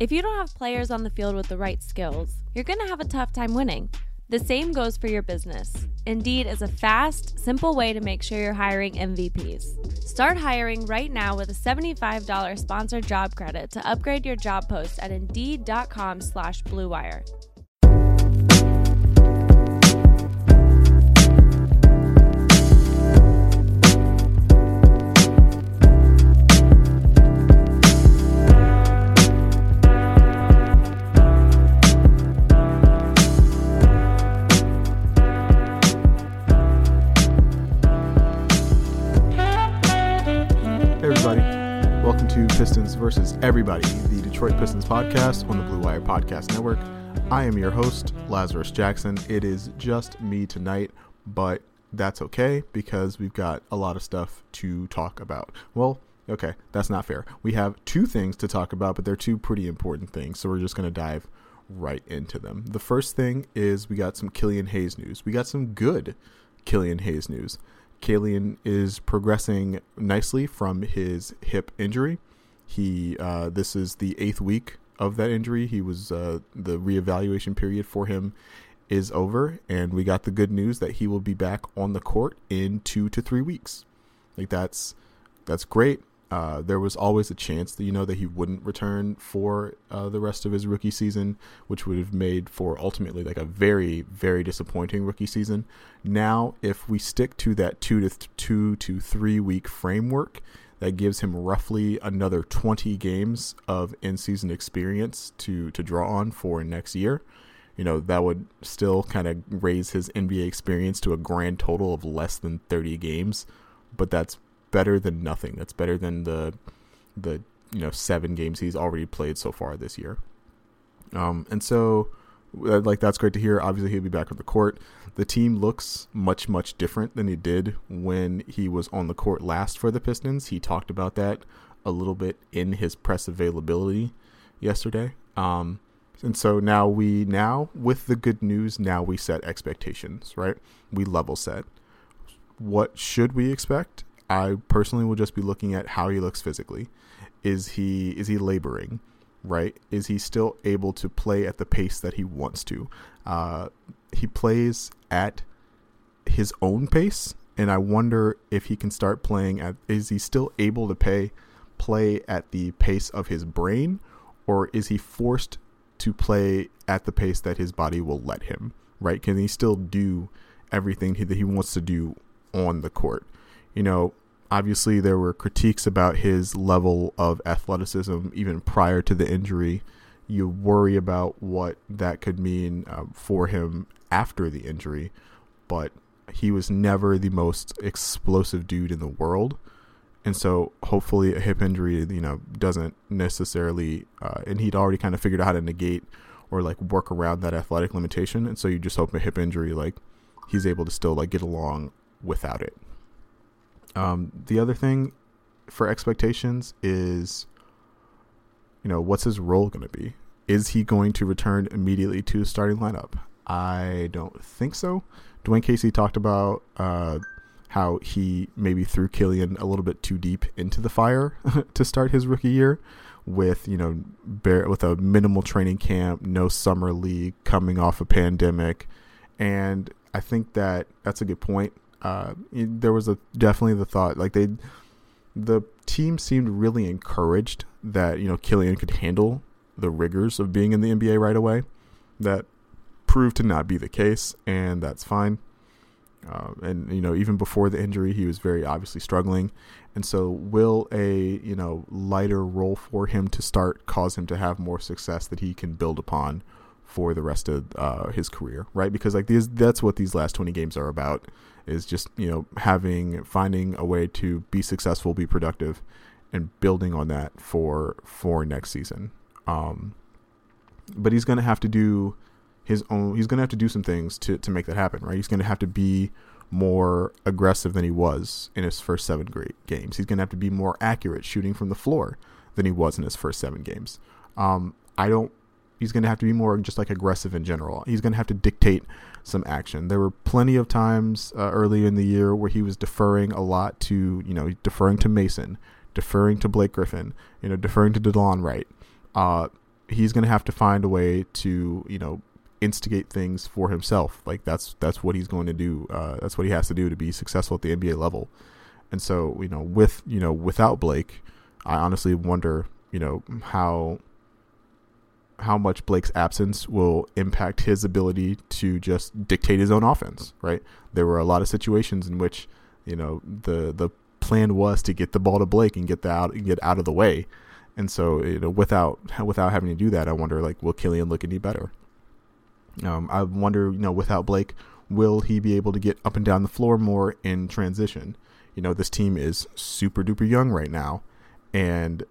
If you don't have players on the field with the right skills, you're going to have a tough time winning. The same goes for your business. Indeed is a fast, simple way to make sure you're hiring MVPs. Start hiring right now with a $75 sponsored job credit to upgrade your job post at Indeed.com slash BlueWire. Pistons versus Everybody, the Detroit Pistons podcast on the Blue Wire Podcast Network. I am your host, Lazarus Jackson. It is just me tonight, but that's okay because we've got a lot of stuff to talk about. Well, okay, that's not fair. We have two things to talk about, but they're two pretty important things, so we're just going to dive right into them. The first thing is we got some Killian Hayes news. We got some good Killian Hayes news. Killian is progressing nicely from his hip injury. He uh, this is the eighth week of that injury. He was uh, the reevaluation period for him is over, and we got the good news that he will be back on the court in two to three weeks. Like that's that's great. Uh, there was always a chance that you know that he wouldn't return for uh, the rest of his rookie season, which would have made for ultimately like a very very disappointing rookie season. Now, if we stick to that two to th- two to three week framework, that gives him roughly another 20 games of in-season experience to to draw on for next year. You know, that would still kind of raise his NBA experience to a grand total of less than 30 games, but that's better than nothing. That's better than the the you know, 7 games he's already played so far this year. Um and so like that's great to hear. Obviously, he'll be back on the court. The team looks much much different than he did when he was on the court last for the Pistons. He talked about that a little bit in his press availability yesterday. Um, and so now we now with the good news, now we set expectations, right? We level set. What should we expect? I personally will just be looking at how he looks physically. Is he is he laboring? Right? Is he still able to play at the pace that he wants to? Uh, he plays at his own pace, and I wonder if he can start playing at. Is he still able to pay play at the pace of his brain, or is he forced to play at the pace that his body will let him? Right? Can he still do everything that he wants to do on the court? You know, obviously there were critiques about his level of athleticism even prior to the injury. You worry about what that could mean uh, for him after the injury, but he was never the most explosive dude in the world. And so hopefully a hip injury, you know, doesn't necessarily, uh, and he'd already kind of figured out how to negate or like work around that athletic limitation. And so you just hope a hip injury, like he's able to still like get along without it. Um, the other thing for expectations is, you know, what's his role going to be? Is he going to return immediately to starting lineup? I don't think so. Dwane Casey talked about uh, how he maybe threw Killian a little bit too deep into the fire to start his rookie year, with you know bare, with a minimal training camp, no summer league, coming off a pandemic, and I think that that's a good point uh, there was a definitely the thought like they the team seemed really encouraged that you know Killian could handle the rigors of being in the NBA right away. That proved to not be the case, and that's fine. Uh, and you know, even before the injury, he was very obviously struggling, and so will a you know lighter role for him to start cause him to have more success that he can build upon for the rest of uh, his career, right? Because like these, that's what these last twenty games are about is just you know having finding a way to be successful, be productive, and building on that for for next season. Um, but he's going to have to do his own. He's going to have to do some things to to make that happen, right? He's going to have to be more aggressive than he was in his first seven great games. He's going to have to be more accurate shooting from the floor than he was in his first seven games. Um, I don't he's going to have to be more just like aggressive in general. He's going to have to dictate some action. There were plenty of times uh, early in the year where he was deferring a lot to, you know, deferring to Mason, deferring to Blake Griffin, you know, deferring to Delon Wright. Uh, he's going to have to find a way to you know instigate things for himself. Like that's that's what he's going to do. Uh, that's what he has to do to be successful at the NBA level. And so you know with you know without Blake, I honestly wonder you know how how much Blake's absence will impact his ability to just dictate his own offense, right? There were a lot of situations in which, you know, the the plan was to get the ball to Blake and get out and get out of the way. And so, you know, without without having to do that, I wonder like will Killian look any better? Um, I wonder, you know, without Blake, will he be able to get up and down the floor more in transition? You know, this team is super duper young right now, and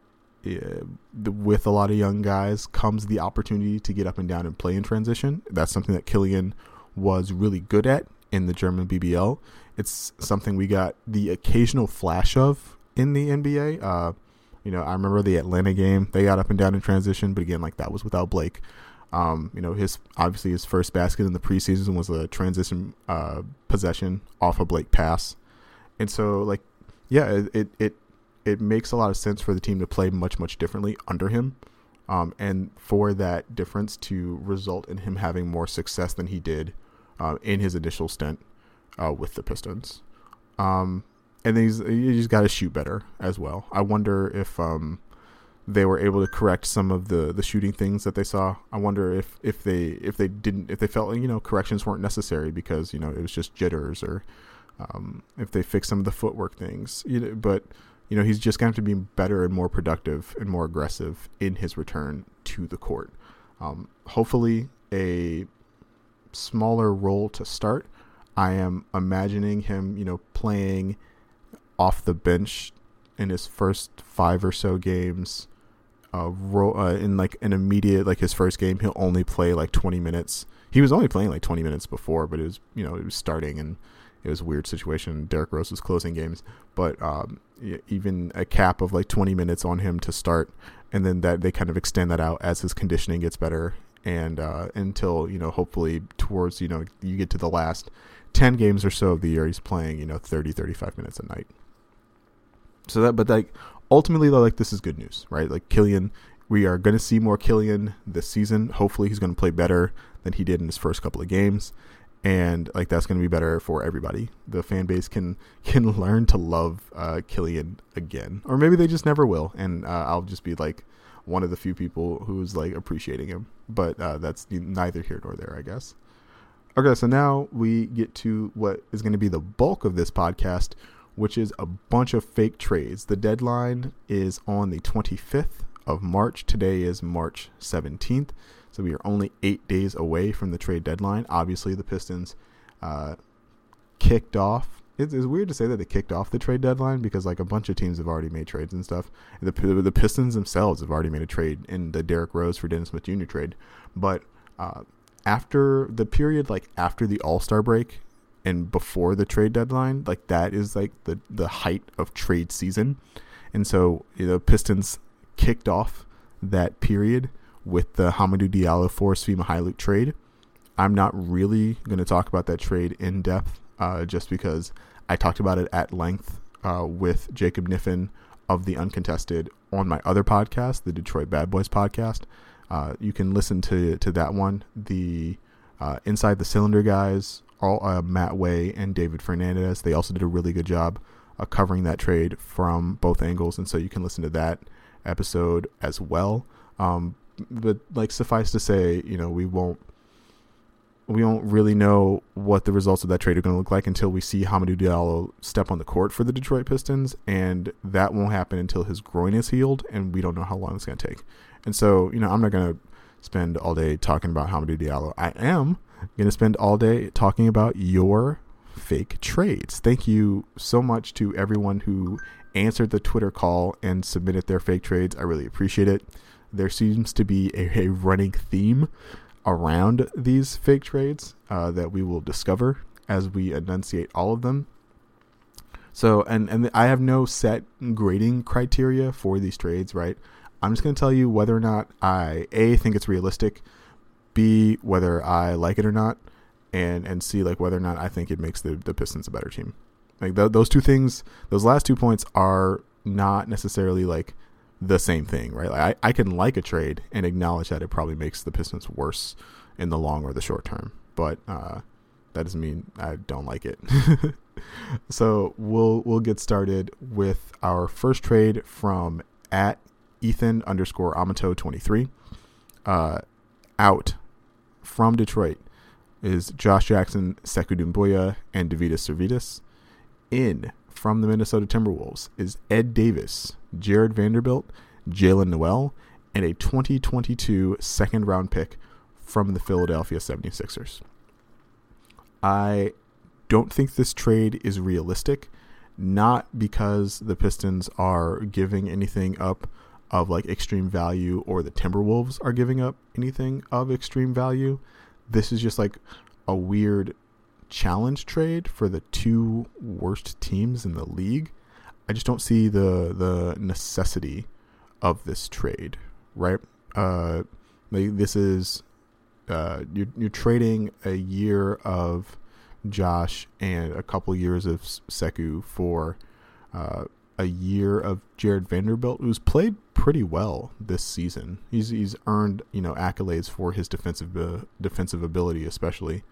with a lot of young guys comes the opportunity to get up and down and play in transition. That's something that Killian was really good at in the German BBL. It's something we got the occasional flash of in the NBA. Uh, you know, I remember the Atlanta game; they got up and down in transition, but again, like that was without Blake. Um, you know, his obviously his first basket in the preseason was a transition uh, possession off a Blake pass, and so like, yeah, it it it makes a lot of sense for the team to play much much differently under him um, and for that difference to result in him having more success than he did uh, in his initial stint uh, with the Pistons. Um, and he's he's got to shoot better as well. I wonder if um, they were able to correct some of the, the shooting things that they saw. I wonder if, if they if they didn't if they felt you know corrections weren't necessary because you know it was just jitters or um, if they fixed some of the footwork things. You know, but you know, he's just going to have to be better and more productive and more aggressive in his return to the court. Um, hopefully, a smaller role to start. I am imagining him, you know, playing off the bench in his first five or so games. Uh, ro- uh, in like an immediate, like his first game, he'll only play like 20 minutes. He was only playing like 20 minutes before, but it was, you know, it was starting and it was a weird situation. Derrick Rose was closing games, but um, even a cap of like 20 minutes on him to start, and then that they kind of extend that out as his conditioning gets better, and uh, until you know hopefully towards you know you get to the last 10 games or so of the year, he's playing you know 30 35 minutes a night. So that, but like ultimately though, like this is good news, right? Like Killian, we are going to see more Killian this season. Hopefully, he's going to play better than he did in his first couple of games and like that's going to be better for everybody. The fan base can can learn to love uh, Killian again, or maybe they just never will, and uh, I'll just be like one of the few people who's like appreciating him. But uh, that's neither here nor there, I guess. Okay, so now we get to what is going to be the bulk of this podcast, which is a bunch of fake trades. The deadline is on the 25th of March. Today is March 17th. So we are only eight days away from the trade deadline. Obviously, the Pistons uh, kicked off. It's, it's, weird to say that they kicked off the trade deadline because like a bunch of teams have already made trades and stuff. The, the Pistons themselves have already made a trade in the Derrick Rose for Dennis Smith Jr. trade. But uh, after the period, like after the All Star break and before the trade deadline, like that is like the the height of trade season. And so you know, Pistons kicked off that period with the Hamidou Diallo for Svi Mykhailiuk trade. I'm not really going to talk about that trade in depth uh, just because I talked about it at length uh, with Jacob Niffen of the Uncontested on my other podcast, the Detroit Bad Boys podcast. Uh, you can listen to to that one. The uh, Inside the Cylinder guys, all uh, Matt Way and David Fernandez, they also did a really good job covering that trade from both angles, and so you can listen to that episode as well. Um, but like suffice to say, you know, we won't we won't really know what the results of that trade are going to look like until we see Hamidou Diallo step on the court for the Detroit Pistons, and that won't happen until his groin is healed, and we don't know how long it's going to take. And so, you know, I'm not going to spend all day talking about Hamidou Diallo. I am going to spend all day talking about your fake trades. Thank you so much to everyone who answered the Twitter call and submitted their fake trades. I really appreciate it there seems to be a, a running theme around these fake trades uh, that we will discover as we enunciate all of them. So, and and I have no set grading criteria for these trades, right? I'm just going to tell you whether or not I a think it's realistic, b whether I like it or not, and and c like whether or not I think it makes the the Pistons a better team. Like th- those two things, those last two points are not necessarily like the same thing, right? Like I, I can like a trade and acknowledge that it probably makes the Pistons worse in the long or the short term, but uh, that doesn't mean I don't like it. so we'll we'll get started with our first trade from at Ethan underscore Amato twenty three. Uh, out from Detroit is Josh Jackson, Sekou Doumbouya, and Deividas Sirvydis. In from the Minnesota Timberwolves is Ed Davis, Jarred Vanderbilt, Jaylen Nowell, and a 2022 second round pick from the Philadelphia 76ers. I don't think this trade is realistic, not because the Pistons are giving anything up of like extreme value or the Timberwolves are giving up anything of extreme value. This is just like a weird challenge trade for the two worst teams in the league. I just don't see the the necessity of this trade, right? Uh, like this is uh, you're you're trading a year of Josh and a couple years of Sekou for uh, a year of Jarred Vanderbilt, who's played pretty well this season. He's he's earned you know accolades for his defensive uh, defensive ability, especially,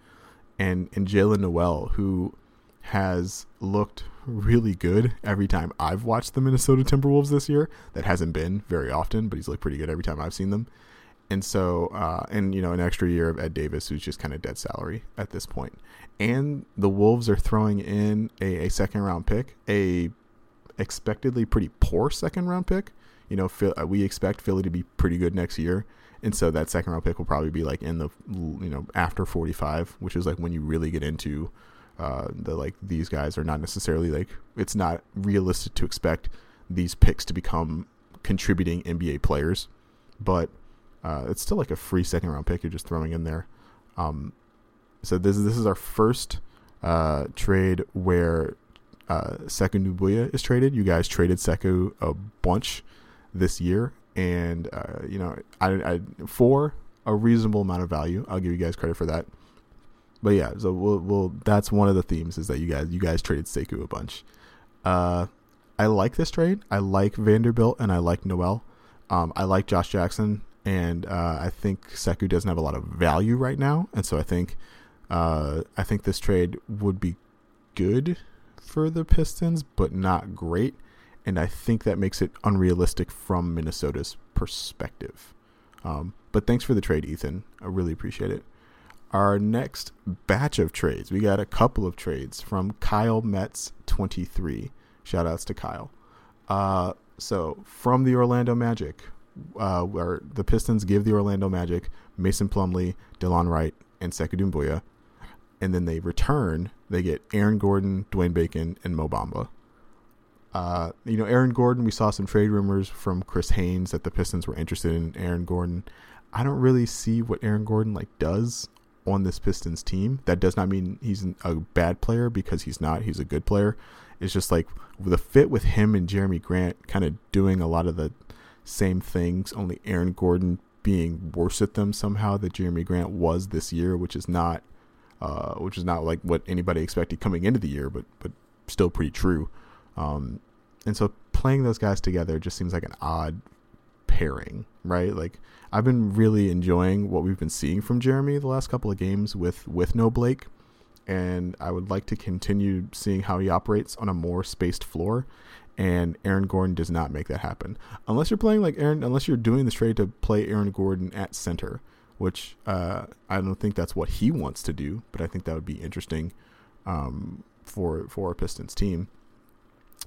and and Jaylen Nowell, who has looked really good every time I've watched the Minnesota Timberwolves this year. That hasn't been very often, but he's looked pretty good every time I've seen them. And so, uh, and you know, an extra year of Ed Davis, who's just kind of dead salary at this point. And the Wolves are throwing in a, a second round pick, a expectedly pretty poor second round pick. You know, uh, we expect Philly to be pretty good next year, and so that second round pick will probably be like in the you know after 45, which is like when you really get into uh, the like these guys are not necessarily like it's not realistic to expect these picks to become contributing NBA players, but uh, it's still like a free second round pick you're just throwing in there. Um, so this this is our first uh, trade where uh, Sekou Doumbouya is traded. You guys traded Sekou a bunch this year, and uh, you know, I, I for a reasonable amount of value. I'll give you guys credit for that. But yeah, so we'll, we'll that's one of the themes is that you guys you guys traded Sekou a bunch. Uh, I like this trade. I like Vanderbilt and I like Nowell. Um, I like Josh Jackson, and uh, I think Sekou doesn't have a lot of value right now, and so I think uh, I think this trade would be good for the Pistons, but not great. And I think that makes it unrealistic from Minnesota's perspective. Um, but thanks for the trade, Ethan. I really appreciate it. Our next batch of trades, we got a couple of trades from Kyle Metz 23. Shout outs to Kyle. Uh, so from the Orlando Magic, uh, where the Pistons give the Orlando Magic Mason Plumlee, Delon Wright, and Sekou Doumbouya and then they return, they get Aaron Gordon, Dwayne Bacon, and Mo Bamba. Uh, you know, Aaron Gordon, we saw some trade rumors from Chris Haynes that the Pistons were interested in Aaron Gordon. I don't really see what Aaron Gordon like does on this Pistons team. That does not mean he's a bad player because he's not. He's a good player. It's just like the fit with him and Jerami Grant kind of doing a lot of the same things, only Aaron Gordon being worse at them somehow that Jerami Grant was this year, which is not – uh, which is not like what anybody expected coming into the year, but but still pretty true. Um, and so playing those guys together just seems like an odd pairing, right? Like I've been really enjoying what we've been seeing from Jerami the last couple of games with with no Blake, and I would like to continue seeing how he operates on a more spaced floor. And Aaron Gordon does not make that happen unless you're playing like Aaron. Unless you're doing this trade to play Aaron Gordon at center, which uh, I don't think that's what he wants to do, but I think that would be interesting um, for for a Pistons team.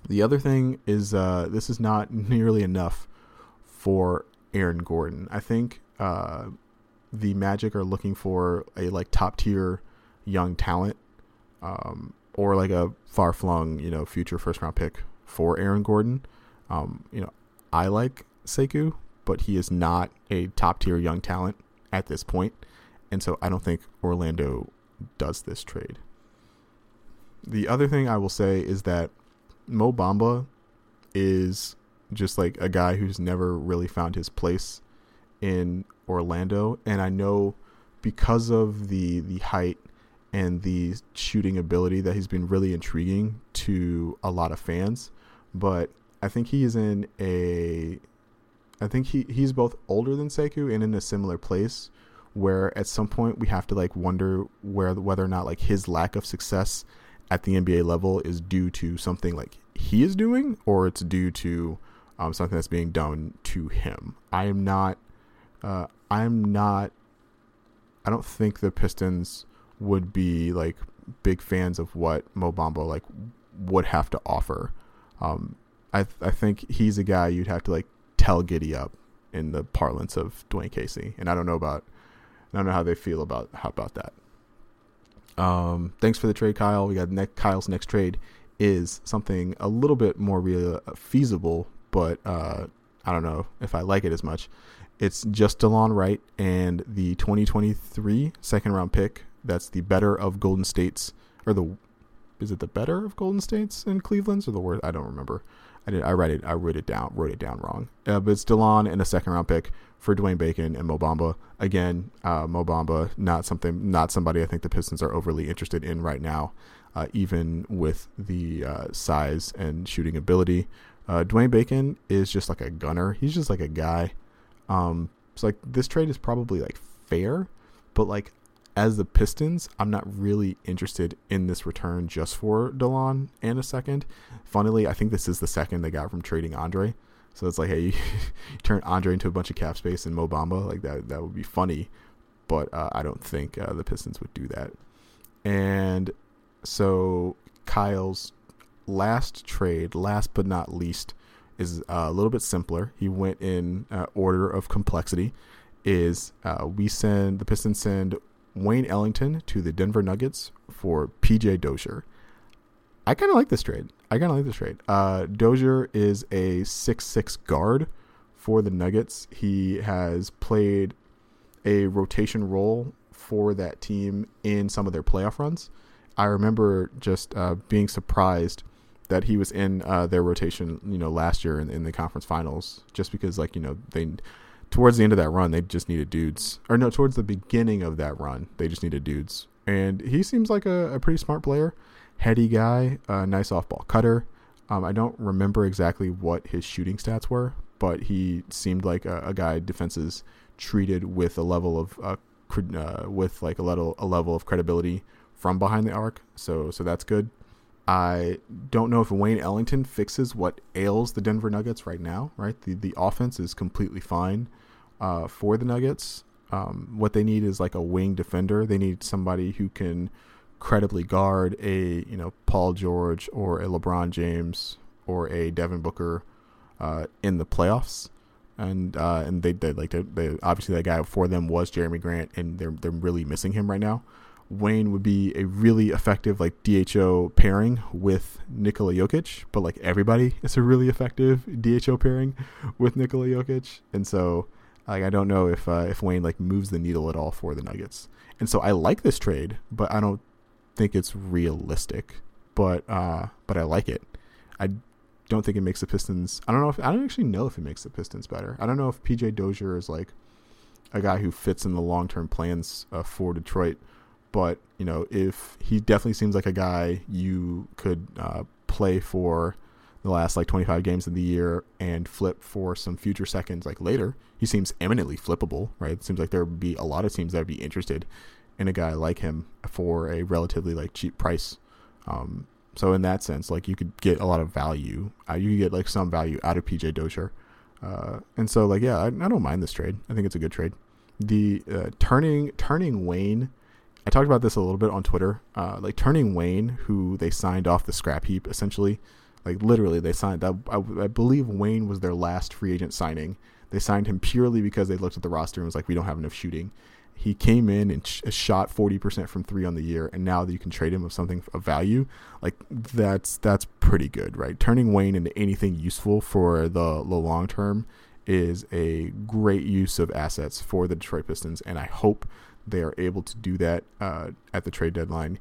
The other thing is uh, this is not nearly enough for Aaron Gordon. I think uh, the Magic are looking for a like top tier young talent, um, or like a far flung you know future first round pick for Aaron Gordon. Um, you know, I like Sekou, but he is not a top tier young talent at this point, and so I don't think Orlando does this trade. The other thing I will say is that Mo Bamba is just like a guy who's never really found his place in Orlando, and I know because of the the height and the shooting ability that he's been really intriguing to a lot of fans, but I think he is in a I think he he's both older than Sekou and in a similar place where at some point we have to like wonder where whether or not like his lack of success at the NBA level is due to something like he is doing or it's due to um, something that's being done to him. I am not. Uh, I'm not. I don't think the Pistons would be like big fans of what Mo Bamba like would have to offer. Um, I I think he's a guy you'd have to like tell giddy up in the parlance of Dwane Casey, and I don't know about I don't know how they feel about how about that. Um, thanks for the trade, Kyle. We got ne- Kyle's next trade is something a little bit more real, uh, feasible, but uh, I don't know if I like it as much. It's just Delon Wright and the 2023 second round pick. That's the better of Golden State's, or the is it the better of Golden State's and Cleveland's, or the worst? I don't remember. I did. I read it. I wrote it down. Wrote it down wrong. Uh, but it's Delon and a second round pick for Dwayne Bacon and Mo Bamba. Again, uh, Mo Bamba not something, not somebody I think the Pistons are overly interested in right now, uh, even with the uh, size and shooting ability. Uh, Dwayne Bacon is just like a gunner. He's just like a guy. Um, so like this trade is probably like fair, but like as the Pistons, I'm not really interested in this return just for Delon and a second. Funnily, I think this is the second they got from trading Andre. So it's like, hey, you turn Andre into a bunch of cap space and Mo Bamba, like that. That would be funny, but uh, I don't think uh, the Pistons would do that. And so Kyle's last trade, last but not least, is uh, a little bit simpler. He went in uh, order of complexity. Is uh, we send the Pistons send Wayne Ellington to the Denver Nuggets for PJ Dozier. I kind of like this trade. I kind of like this trade. Uh, Dozier is a six-six guard for the Nuggets. He has played a rotation role for that team in some of their playoff runs. I remember just uh, being surprised that he was in uh, their rotation, you know, last year in, in the conference finals, just because like you know they towards the end of that run, they just needed dudes. Or no, towards the beginning of that run, they just needed dudes. And he seems like a, a pretty smart player, heady guy, a nice off ball cutter. Um, I don't remember exactly what his shooting stats were, but he seemed like a, a guy defenses treated with a level of uh, uh, with like a level a level of credibility from behind the arc. So so that's good. I don't know if Wayne Ellington fixes what ails the Denver Nuggets right now. Right, the the offense is completely fine uh, for the Nuggets. Um, what they need is like a wing defender. They need somebody who can credibly guard a you know Paul George or a LeBron James or a Devin Booker uh, in the playoffs. And uh, and they they like they, they obviously that guy for them was Jerami Grant, and they're they're really missing him right now. Wayne would be a really effective like DHO pairing with Nikola Jokic, but like everybody is a really effective DHO pairing with Nikola Jokic, and so like I don't know if uh, if Wayne like moves the needle at all for the Nuggets. And so I like this trade, but I don't think it's realistic. But uh, but I like it. I don't think it makes the Pistons. I don't know if I don't actually know if it makes the Pistons better. I don't know if PJ Dozier is like a guy who fits in the long term plans uh, for Detroit. But you know, if he definitely seems like a guy you could uh, play for the last like 25 games of the year and flip for some future seconds like later. He seems eminently flippable, right? It seems like there would be a lot of teams that would be interested in a guy like him for a relatively like cheap price. Um, so in that sense, like you could get a lot of value. Uh, you could get like some value out of PJ Dozier. Uh, and so like yeah, I, I, don't mind this trade. I think it's a good trade. The uh, turning turning Wayne. I talked about this a little bit on Twitter. Uh, like turning Wayne, who they signed off the scrap heap essentially like literally, they signed. I, I, I believe Wayne was their last free agent signing. They signed him purely because they looked at the roster and was like, we don't have enough shooting. He came in and sh- shot forty percent from three on the year, and now that you can trade him of something of value, like that's that's pretty good, right? Turning Wayne into anything useful for the, the long term is a great use of assets for the Detroit Pistons, and I hope they are able to do that uh, at the trade deadline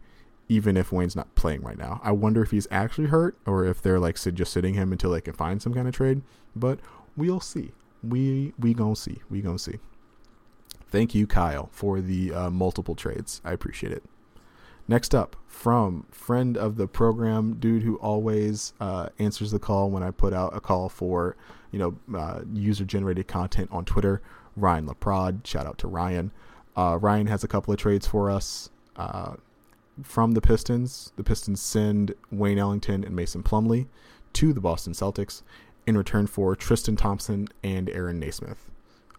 even if Wayne's not playing right now. I wonder if he's actually hurt or if they're like just sitting him until they can find some kind of trade. But we'll see. We we gonna see. We gonna see. Thank you, Kyle, for the uh, multiple trades. I appreciate it. Next up, from friend of the program, dude who always uh, answers the call when I put out a call for you know uh, user generated content on Twitter. Ryan Laprade, shout out to Ryan. Uh, Ryan has a couple of trades for us uh, from the Pistons. The Pistons send Wayne Ellington and Mason Plumlee to the Boston Celtics in return for Tristan Thompson and Aaron Nesmith.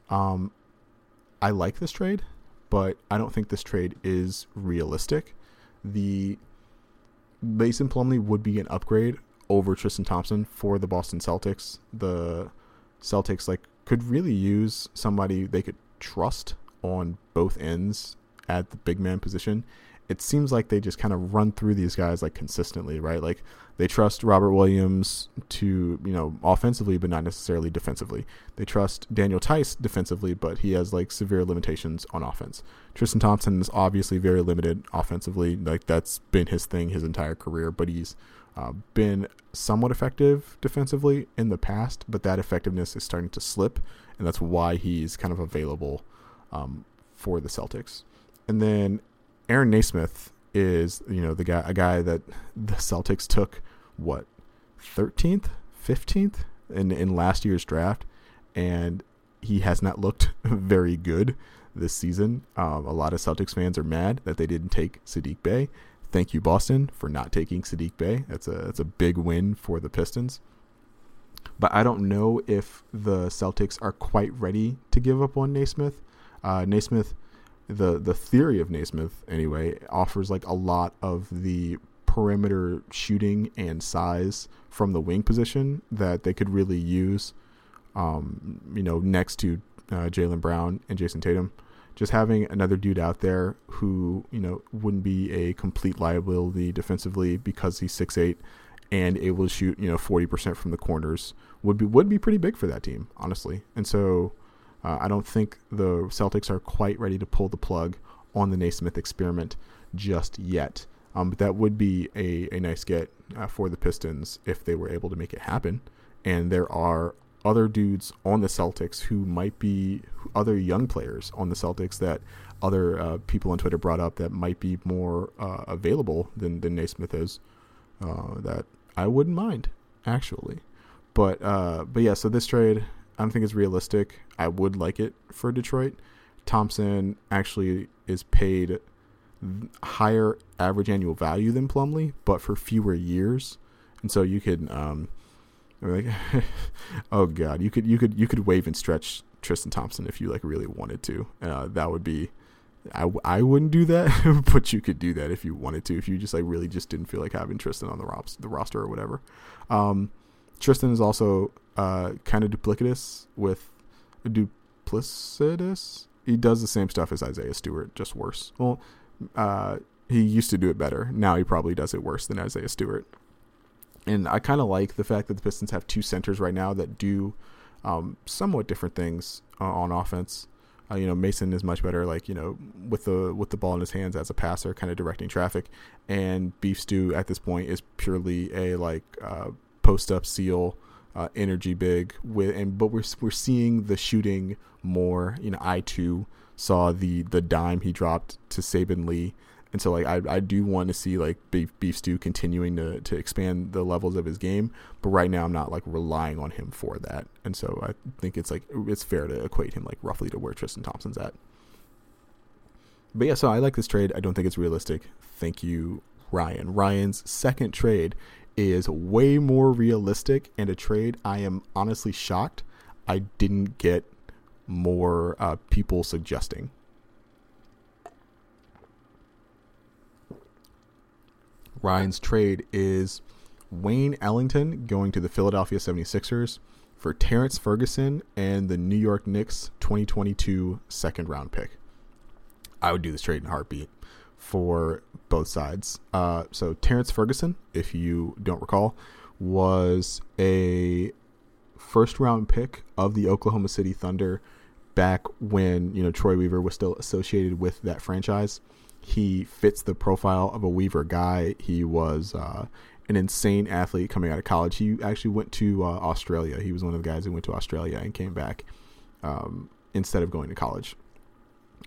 Um, I like this trade, but I don't think this trade is realistic. The Mason Plumlee would be an upgrade over Tristan Thompson for the Boston Celtics. The Celtics like could really use somebody they could trust on both ends at the big man position it seems like they just kind of run through these guys like consistently, right? Like they trust Robert Williams to, you know, offensively, but not necessarily defensively. They trust Daniel Theis defensively, but he has like severe limitations on offense. Tristan Thompson is obviously very limited offensively. Like that's been his thing his entire career, but he's uh, been somewhat effective defensively in the past, but that effectiveness is starting to slip, and that's why he's kind of available um, for the Celtics. And then Aaron Nesmith is you know the guy a guy that the Celtics took what 13th 15th in in last year's draft and he has not looked very good this season um, a lot of Celtics fans are mad that they didn't take Saddiq Bey. thank you Boston for not taking Saddiq Bey. that's a that's a big win for the Pistons but I don't know if the Celtics are quite ready to give up on Nesmith uh, Nesmith the the theory of Nesmith anyway offers like a lot of the perimeter shooting and size from the wing position that they could really use. Um, you know, next to uh, Jaylen Brown and Jayson Tatum, just having another dude out there who you know wouldn't be a complete liability defensively because he's six eight and able to shoot you know forty percent from the corners would be would be pretty big for that team honestly. And so uh, I don't think the Celtics are quite ready to pull the plug on the Nesmith experiment just yet. Um, but that would be a, a nice get uh, for the Pistons if they were able to make it happen. And there are other dudes on the Celtics who might be other young players on the Celtics that other uh, people on Twitter brought up that might be more uh, available than, than Nesmith is. Uh, that I wouldn't mind, actually. But uh, but yeah, so this trade I don't think it's realistic. I would like it for Detroit. Thompson actually is paid higher average annual value than Plumlee, but for fewer years, and so you could, um, like, oh god, you could you could you could wave and stretch Tristan Thompson if you like really wanted to. Uh, that would be. I, I wouldn't do that, but you could do that if you wanted to. If you just like really just didn't feel like having Tristan on the, ros- the roster or whatever. Um, Tristan is also uh, kind of duplicitous with duplicitous. He does the same stuff as Isaiah Stewart, just worse. Well, uh, he used to do it better. Now he probably does it worse than Isaiah Stewart. And I kind of like the fact that the Pistons have two centers right now that do um, somewhat different things uh, on offense. Uh, you know, Mason is much better, like you know, with the with the ball in his hands as a passer, kind of directing traffic. And Beef Stew at this point is purely a like uh, post up seal uh, energy big with and but we're we're seeing the shooting more. You know, I too saw the the dime he dropped to Saben Lee. And so like I, I do want to see like Beef, Beef Stew continuing to, to expand the levels of his game, but right now I'm not like relying on him for that. And so I think it's like it's fair to equate him like roughly to where Tristan Thompson's at. But yeah, so I like this trade. I don't think it's realistic. Thank you, Ryan. Ryan's second trade is way more realistic and a trade I am honestly shocked I didn't get more uh, people suggesting. Ryan's trade is Wayne Ellington going to the Philadelphia 76ers for Terrance Ferguson and the New York Knicks 2022 second round pick. I would do this trade in heartbeat for both sides. Uh, so Terrance Ferguson, if you don't recall, was a first round pick of the Oklahoma City Thunder back when you know Troy Weaver was still associated with that franchise. He fits the profile of a Weaver guy. He was uh, an insane athlete coming out of college. He actually went to uh, Australia. He was one of the guys who went to Australia and came back um, instead of going to college.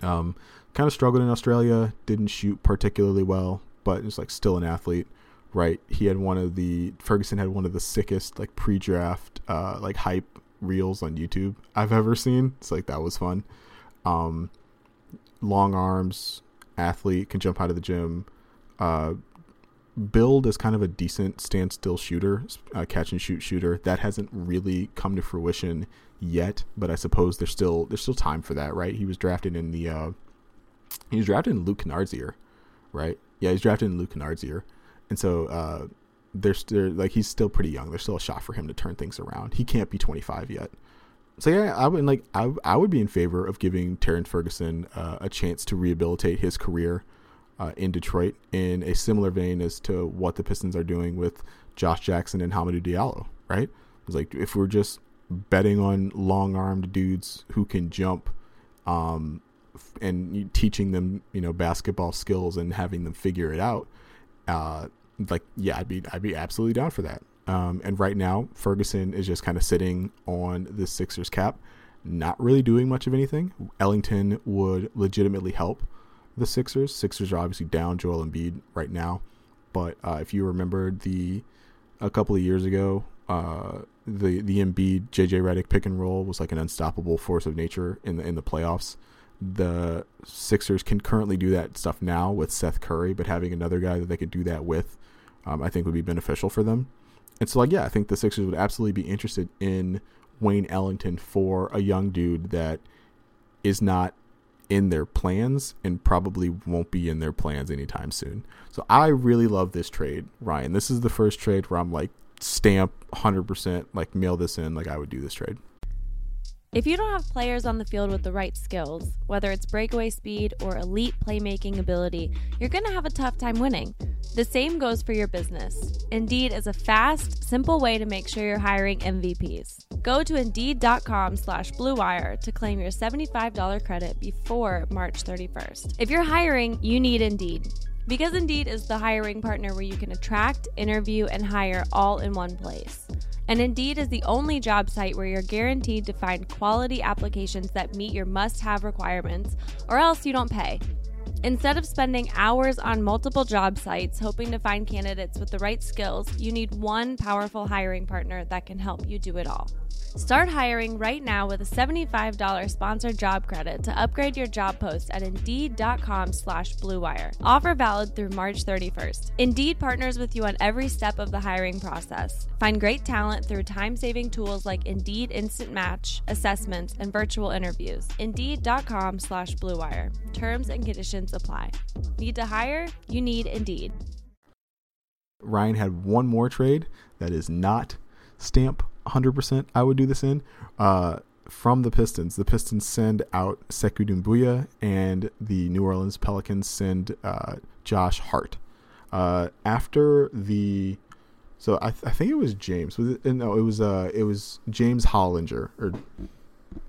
Um, kind of struggled in Australia, didn't shoot particularly well, but was like still an athlete, right? He had one of the Ferguson had one of the sickest like pre-draft uh, like hype reels on YouTube I've ever seen. It's like that was fun. Um, long arms, athlete, can jump out of the gym. Uh, build is kind of a decent standstill shooter, uh, catch and shoot shooter. That hasn't really come to fruition yet, but I suppose there's still there's still time for that, right? He was drafted in the uh, he was drafted in Luke Kennard's year, right? Yeah, he's drafted in Luke Kennard's year, and so uh, there's there, like he's still pretty young. There's still a shot for him to turn things around. He can't be 25 yet. So yeah, I would like I, I would be in favor of giving Terrance Ferguson uh, a chance to rehabilitate his career uh, in Detroit in a similar vein as to what the Pistons are doing with Josh Jackson and Hamidou Diallo, right? It's like if we're just betting on long-armed dudes who can jump um, and teaching them, you know, basketball skills and having them figure it out, uh, like yeah, I'd be I'd be absolutely down for that. Um, and right now, Ferguson is just kind of sitting on the Sixers cap, not really doing much of anything. Ellington would legitimately help the Sixers. Sixers are obviously down Joel Embiid right now, but uh, if you remember the a couple of years ago, uh, the the Embiid JJ Redick pick and roll was like an unstoppable force of nature in the in the playoffs. The Sixers can currently do that stuff now with Seth Curry, but having another guy that they could do that with, um, I think would be beneficial for them. And so, like, yeah, I think the Sixers would absolutely be interested in Wayne Ellington for a young dude that is not in their plans and probably won't be in their plans anytime soon. So I really love this trade, Ryan. This is the first trade where I'm like stamp 100% like mail this in like I would do this trade. If you don't have players on the field with the right skills, whether it's breakaway speed or elite playmaking ability, you're going to have a tough time winning. The same goes for your business. Indeed is a fast, simple way to make sure you're hiring MVPs. Go to Indeed.com slash BlueWire to claim your $75 credit before March 31st. If you're hiring, you need Indeed. Because Indeed is the hiring partner where you can attract, interview, and hire all in one place. And Indeed is the only job site where you're guaranteed to find quality applications that meet your must have requirements, or else you don't pay. Instead of spending hours on multiple job sites hoping to find candidates with the right skills, you need one powerful hiring partner that can help you do it all. Start hiring right now with a $75 sponsored job credit to upgrade your job post at Indeed.com slash BlueWire. Offer valid through March 31st. Indeed partners with you on every step of the hiring process. Find great talent through time-saving tools like Indeed Instant Match, assessments, and virtual interviews. Indeed.com slash BlueWire. Terms and conditions apply. Need to hire? You need Indeed. Ryan had one more trade that is not stamp 100% I would do this in. Uh, from the Pistons, the Pistons send out Sekou Doumbouya, and the New Orleans Pelicans send uh, Josh Hart. Uh, after the, so I, th- I think it was James. Was it, no, it was uh, it was James Hollinger or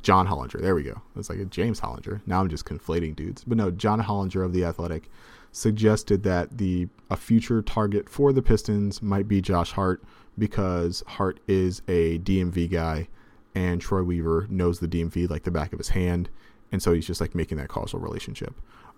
John Hollinger. There we go. It's like a James Hollinger. Now I'm just conflating dudes, but no, John Hollinger of the Athletic suggested that the a future target for the Pistons might be Josh Hart because Hart is a DMV guy and Troy Weaver knows the DMV like the back of his hand. And so he's just like making that causal relationship.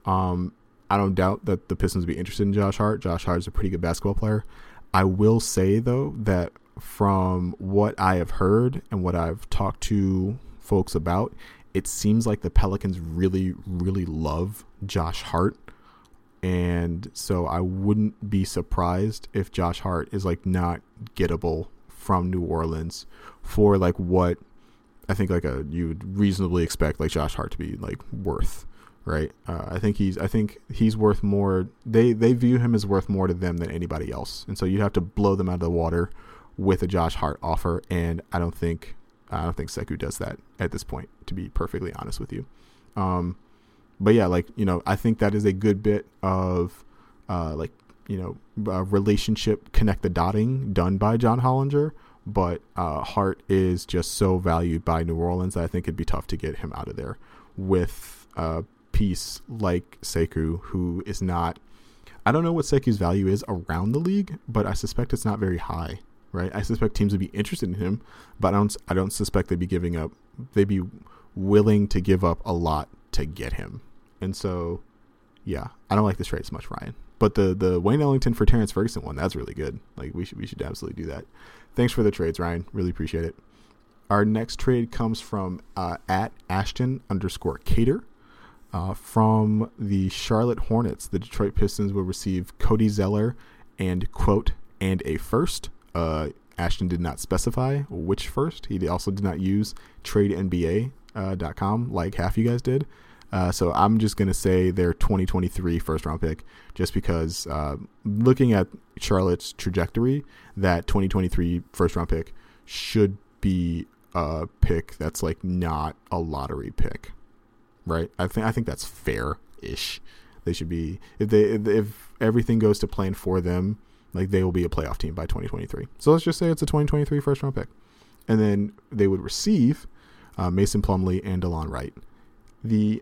Um, I don't doubt that the Pistons would be interested in Josh Hart. Josh Hart is a pretty good basketball player. I will say, though, that from what I have heard and what I've talked to folks about, it seems like the Pelicans really, really love Josh Hart and so I wouldn't be surprised if Josh Hart is like not gettable from New Orleans for like what I think like a you would reasonably expect like Josh Hart to be like worth, right? Uh, I think he's I think he's worth more. They they view him as worth more to them than anybody else, and so you have to blow them out of the water with a Josh Hart offer, and I don't think I don't think Sekou does that at this point. To be perfectly honest with you. Um, but yeah, like you know, I think that is a good bit of uh, like you know relationship connect the dotting done by John Hollinger. But uh, Hart is just so valued by New Orleans that I think it'd be tough to get him out of there with a piece like Sekou, who is not. I don't know what Sekou's value is around the league, but I suspect it's not very high. Right? I suspect teams would be interested in him, but I don't. I don't suspect they'd be giving up. They'd be willing to give up a lot to get him. And so, yeah, I don't like this trade as much, Ryan. But the the Wayne Ellington for Terrance Ferguson one, that's really good. Like we should we should absolutely do that. Thanks for the trades, Ryan. Really appreciate it. our next trade comes from uh, at Ashton underscore Cater. Uh, from the Charlotte Hornets, the Detroit Pistons will receive Cody Zeller and quote and a first. Uh, Ashton did not specify which first. He also did not use TradeNBA.com uh, like half you guys did. Uh, so I'm just going to say their 2023 first round pick, just because uh, looking at Charlotte's trajectory, that 2023 first round pick should be a pick that's like not a lottery pick, right? I think I think that's fair ish. They should be if they if, if everything goes to plan for them, like they will be a playoff team by 2023. So let's just say it's a 2023 first round pick, and then they would receive uh, Mason Plumlee and Delon Wright. The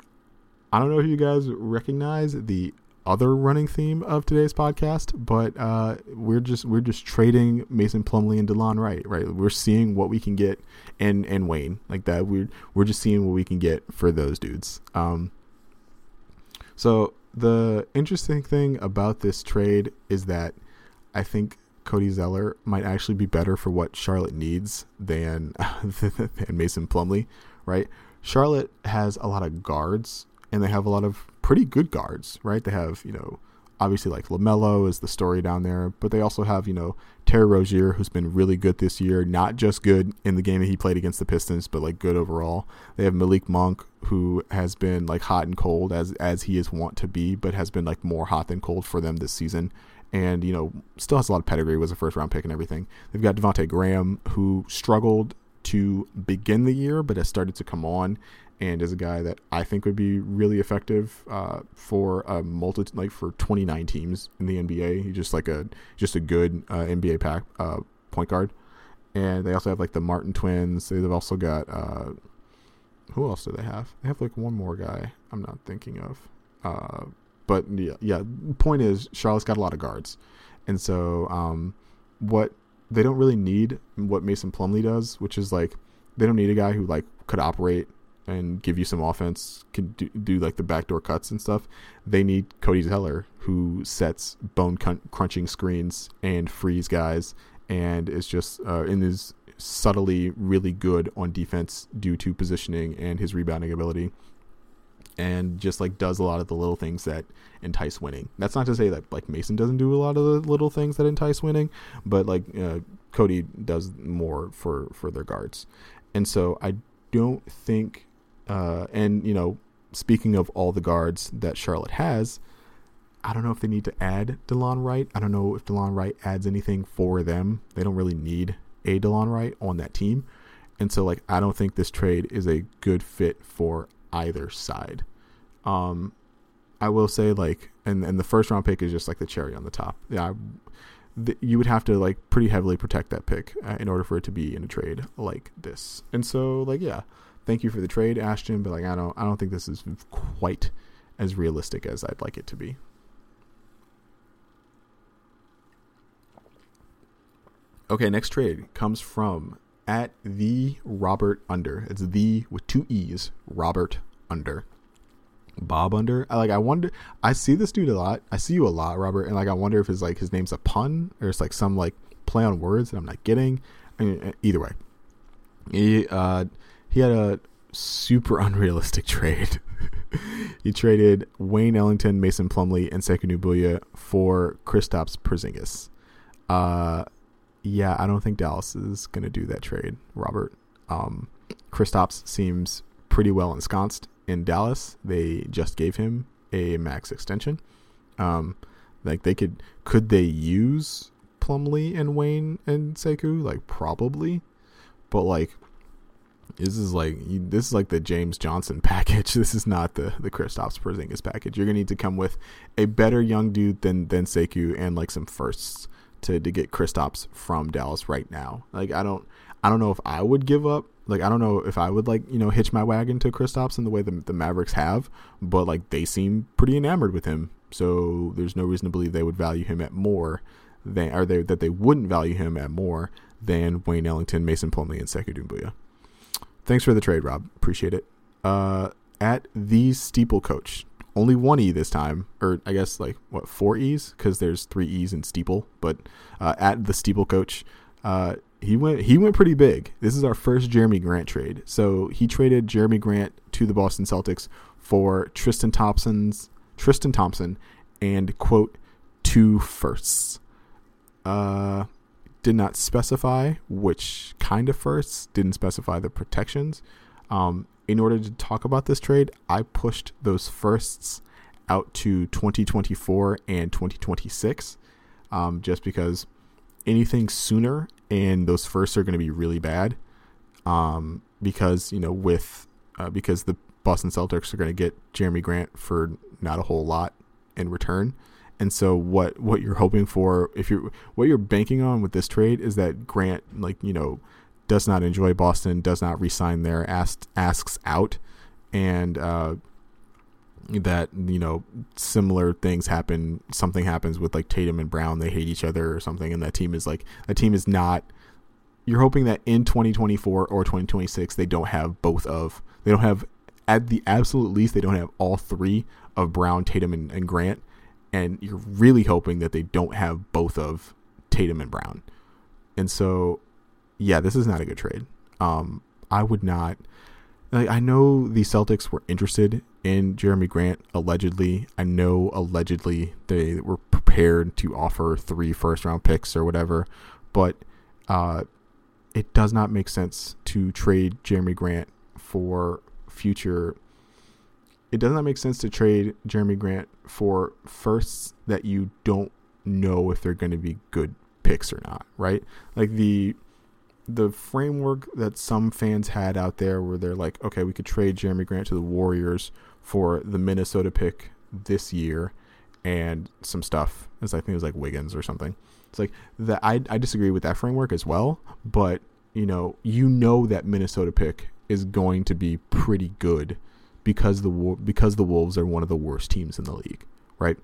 I don't know if you guys recognize the other running theme of today's podcast, but uh, we're just we're just trading Mason Plumlee and Delon Wright, right? We're seeing what we can get, and and Wayne like that. We're we're just seeing what we can get for those dudes. Um, so the interesting thing about this trade is that I think Cody Zeller might actually be better for what Charlotte needs than than Mason Plumlee, right? Charlotte has a lot of guards and they have a lot of pretty good guards, right? They have, you know, obviously like LaMelo is the story down there, but they also have, you know, Terry Rozier, who's been really good this year, not just good in the game that he played against the Pistons, but like good overall. They have Malik Monk, who has been like hot and cold as as he is wont to be, but has been like more hot than cold for them this season. And, you know, still has a lot of pedigree, was a first round pick and everything. They've got Devonte Graham, who struggled to begin the year, but has started to come on and is a guy that I think would be really effective uh, for a multi like for 29 teams in the NBA. He's just like a just a good uh, NBA pack uh, point guard. And they also have like the Martin twins. They've also got uh, who else do they have? They have like one more guy I'm not thinking of. But yeah, yeah. Point is, Charlotte's got a lot of guards, and so um, what they don't really need what Mason Plumlee does, which is like they don't need a guy who like could operate and give you some offense, can do, do like the backdoor cuts and stuff. They need Cody Zeller, who sets bone crunching screens and frees guys, and is just uh, is subtly really good on defense due to positioning and his rebounding ability. And just like does a lot of the little things that entice winning. That's not to say that like Mason doesn't do a lot of the little things that entice winning, but like uh, Cody does more for for their guards. And so I don't think uh, and you know, speaking of all the guards that Charlotte has, I don't know if they need to add Delon Wright. I don't know if Delon Wright adds anything for them. They don't really need a Delon Wright on that team. And so like I don't think this trade is a good fit for either side. Um I will say like and and the first round pick is just like the cherry on the top. Yeah, I, you would have to like pretty heavily protect that pick uh, in order for it to be in a trade like this. And so like yeah, thank you for the trade, Ashton, but like I don't I don't think this is quite as realistic as I'd like it to be. Okay, next trade comes from at the Robert Under. It's the with two E's, Robert Under. Bob Under. I like I wonder I see this dude a lot. I see you a lot, Robert, and like I wonder if his like his name's a pun or it's like some like play on words that I'm not getting. I mean, either way. He uh he had a super unrealistic trade. he traded Wayne Ellington, Mason Plumlee, and Sekou Doumbouya for Kristaps Porzingis. Uh, yeah, I don't think Dallas is going to do that trade, Robert. Um, Kristaps seems pretty well ensconced in Dallas. They just gave him a max extension. Um, like they could, could they use Plumlee and Wayne and Sekou? Like probably, but like this is like this is like the James Johnson package. This is not the the Kristaps Porzingis package. You're gonna need to come with a better young dude than than Sekou and like some firsts to to get Kristaps from Dallas right now. Like I don't I don't know if I would give up. Like I don't know if I would like you know hitch my wagon to Kristaps in the way the the Mavericks have, but like they seem pretty enamored with him. So there's no reason to believe they would value him at more than or they that they wouldn't value him at more than Wayne Ellington, Mason Plumlee, and Sekou Doumbouya. Thanks for the trade, Rob. Appreciate it. Uh, at the steeple coach, only one e this time, or I guess like what four e's because there's three e's in steeple. But uh, at the steeple coach, uh, he went he went pretty big. This is our first Jerami Grant trade. So he traded Jerami Grant to the Boston Celtics for Tristan Thompson's Tristan Thompson and quote two firsts. Uh did not specify which kind of firsts, didn't specify the protections. Um, in order to talk about this trade, I pushed those firsts out to 2024 and 2026 um, just because anything sooner and those firsts are going to be really bad um, because you know with uh, because the Boston Celtics are going to get Jerami Grant for not a whole lot in return. And so what what you're hoping for if you're what you're banking on with this trade is that Grant like you know does not enjoy Boston, does not resign there, asks asks out, and uh, that you know similar things happen. Something happens with like Tatum and Brown; they hate each other or something, and that team is like that team is not. You're hoping that in 2024 or 2026 they don't have both of they don't have at the absolute least they don't have all three of Brown, Tatum, and, and Grant, and you're really hoping that they don't have both of Tatum and Brown. And so, yeah, this is not a good trade. Um, I would not. Like, I know the Celtics were interested in Jerami Grant allegedly. I know allegedly they were prepared to offer three first round picks or whatever, but uh, it does not make sense to trade Jerami Grant for future. It does not make sense to trade Jerami Grant for firsts that you don't know if they're going to be good picks or not, right? Like the the framework that some fans had out there where they're like, okay, we could trade Jerami Grant to the Warriors for the Minnesota pick this year and some stuff. As I think it was like Wiggins or something. It's like that. I I disagree with that framework as well. But you know, you know that Minnesota pick is going to be pretty good because the because the Wolves are one of the worst teams in the league, right?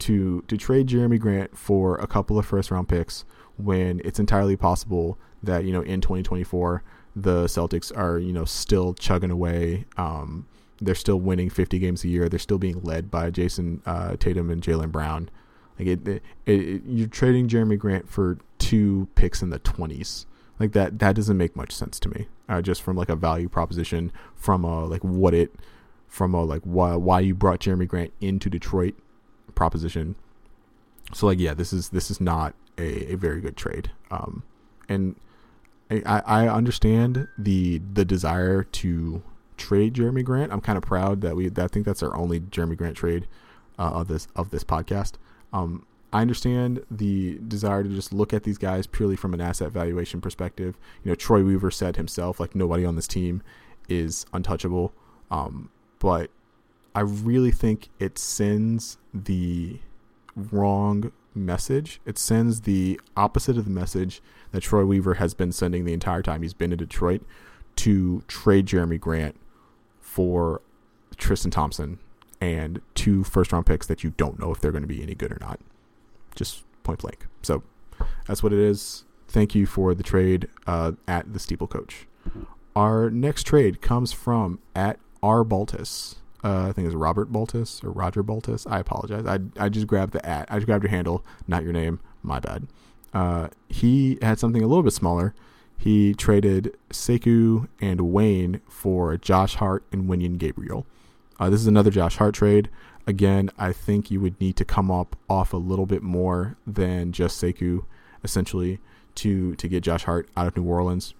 To to trade Jerami Grant for a couple of first round picks when it's entirely possible that you know in 2024 the Celtics are you know still chugging away. Um, they're still winning 50 games a year. They're still being led by Jayson uh, Tatum and Jaylen Brown. Like it, it, it, you're trading Jerami Grant for two picks in the 20s. Like that, that doesn't make much sense to me. Uh, just from like a value proposition, from a like what it, from a like why why you brought Jerami Grant into Detroit proposition. So like yeah, this is this is not a, a very good trade. Um, and I, I understand the the desire to trade Jerami Grant. I'm kind of proud that we. I think that's our only Jerami Grant trade uh, of this of this podcast. Um, I understand the desire to just look at these guys purely from an asset valuation perspective. You know, Troy Weaver said himself, like nobody on this team is untouchable. Um, but I really think it sends the wrong message. It sends the opposite of the message that Troy Weaver has been sending the entire time he's been in Detroit to trade Jerami Grant for Tristan Thompson and two first round picks that you don't know if they're going to be any good or not. Just point blank. So that's what it is. Thank you for the trade uh, at the Steeple Coach. Our next trade comes from at R Baltus. Uh, I think it's Robert Baltus or Roger Baltus. I apologize. I I just grabbed the at. I just grabbed your handle, not your name. My bad. Uh, he had something a little bit smaller he traded Sekou and Wayne for Josh Hart and Wenyen Gabriel. Uh, this is another Josh Hart trade. Again, I think you would need to come up off a little bit more than just Sekou, essentially, to to get Josh Hart out of New Orleans.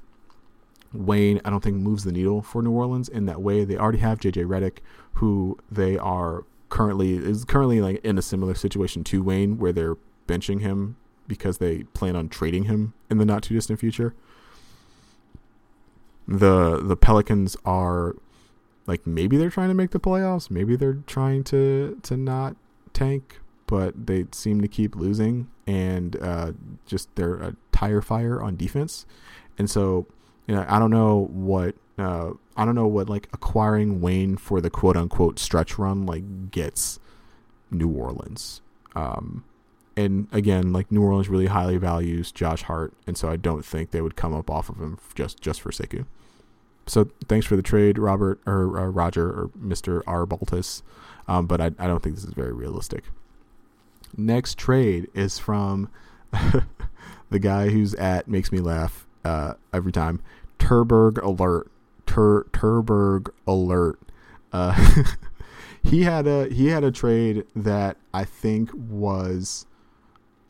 Wayne, I don't think moves the needle for New Orleans in that way. They already have JJ Redick, who they are currently is currently like in a similar situation to Wayne, where they're benching him because they plan on trading him in the not too distant future. The the Pelicans are like maybe they're trying to make the playoffs, maybe they're trying to to not tank, but they seem to keep losing and uh, just they're a tire fire on defense, and so you know I don't know what uh, I don't know what like acquiring Wayne for the quote unquote stretch run like gets New Orleans. Um, and again, like New Orleans really highly values Josh Hart, and so I don't think they would come up off of him just just for Sekou. So thanks for the trade, Robert or uh, Roger or Mister R um, but I, I don't think this is very realistic. Next trade is from the guy who's at makes me laugh uh, every time. Turberg alert. Tur Turberg alert. Uh, he had a he had a trade that I think was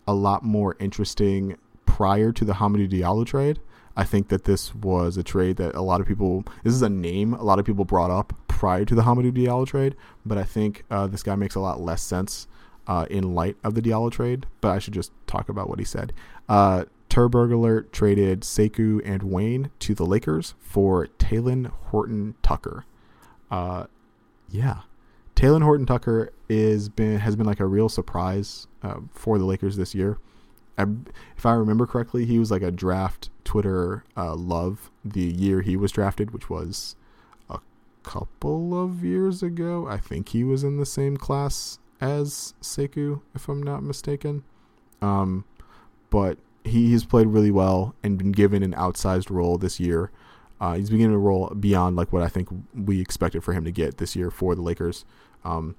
a lot more interesting prior to the Hamidou Diallo trade. I think that this was a trade that a lot of people. This is a name a lot of people brought up prior to the Hamidou Diallo trade, but I think uh, this guy makes a lot less sense uh, in light of the Diallo trade. But I should just talk about what he said. Uh, Turberg Alert traded Sekou and Wayne to the Lakers for Talen Horton Tucker. Uh, yeah, Talen Horton Tucker is been has been like a real surprise uh, for the Lakers this year. I, if I remember correctly, he was like a draft Twitter uh, love the year he was drafted, which was a couple of years ago. I think he was in the same class as Sekou, if I'm not mistaken. Um, but he has played really well and been given an outsized role this year. Uh, he's beginning to roll beyond like what I think we expected for him to get this year for the Lakers, um,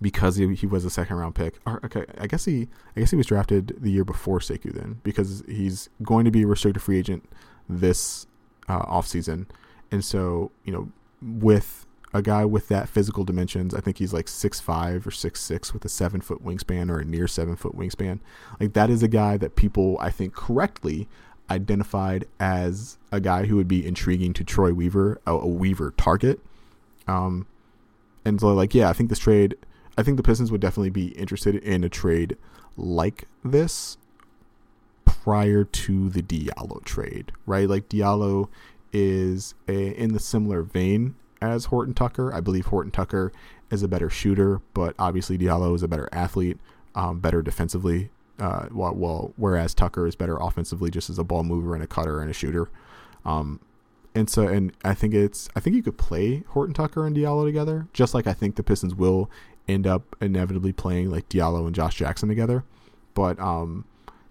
because he, he was a second round pick. Or, okay, I guess he I guess he was drafted the year before Sekou then because he's going to be a restricted free agent this uh, offseason. and so you know with a guy with that physical dimensions. I think he's like six five or six six with a seven foot wingspan or a near seven foot wingspan. Like that is a guy that people I think correctly identified as a guy who would be intriguing to Troy Weaver, a, a Weaver target. Um, and so like yeah, I think this trade. I think the Pistons would definitely be interested in a trade like this prior to the Diallo trade, right? Like Diallo is a, in the similar vein as Horton Tucker. I believe Horton Tucker is a better shooter, but obviously Diallo is a better athlete, um, better defensively. Uh, while, whereas Tucker is better offensively, just as a ball mover and a cutter and a shooter. Um, and so, and I think it's, I think you could play Horton Tucker and Diallo together, just like I think the Pistons will end up inevitably playing like Diallo and Josh Jackson together. But um,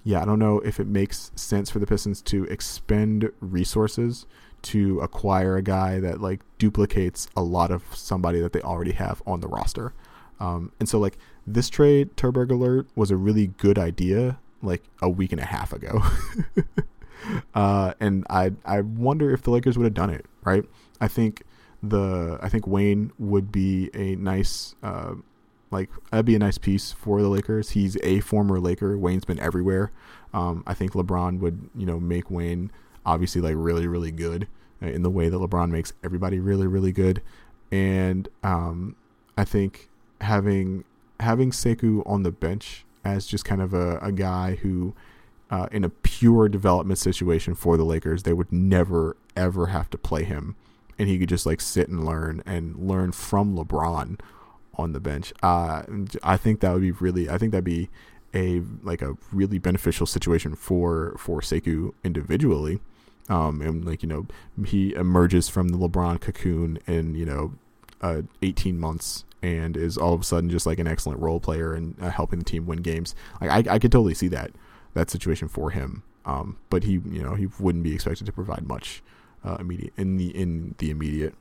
yeah, I don't know if it makes sense for the Pistons to expend resources to acquire a guy that like duplicates a lot of somebody that they already have on the roster. Um, and so like this trade, Turberg Alert, was a really good idea like a week and a half ago. uh, and I I wonder if the Lakers would have done it, right? I think the I think Wayne would be a nice uh, like that'd be a nice piece for the Lakers. He's a former Laker. Wayne's been everywhere. Um, I think LeBron would you know make Wayne obviously like really really good uh, in the way that LeBron makes everybody really really good, and um, I think having having Sekou on the bench as just kind of a, a guy who uh, in a pure development situation for the Lakers, they would never ever have to play him, and he could just like sit and learn and learn from LeBron on the bench. Uh, I think that would be really. I think that'd be a like a really beneficial situation for for Sekou individually. Um, and like you know, he emerges from the LeBron cocoon in you know, uh, 18 months and is all of a sudden just like an excellent role player and uh, helping the team win games. Like I, I could totally see that that situation for him. Um, but he, you know, he wouldn't be expected to provide much uh, immediate in the in the immediate.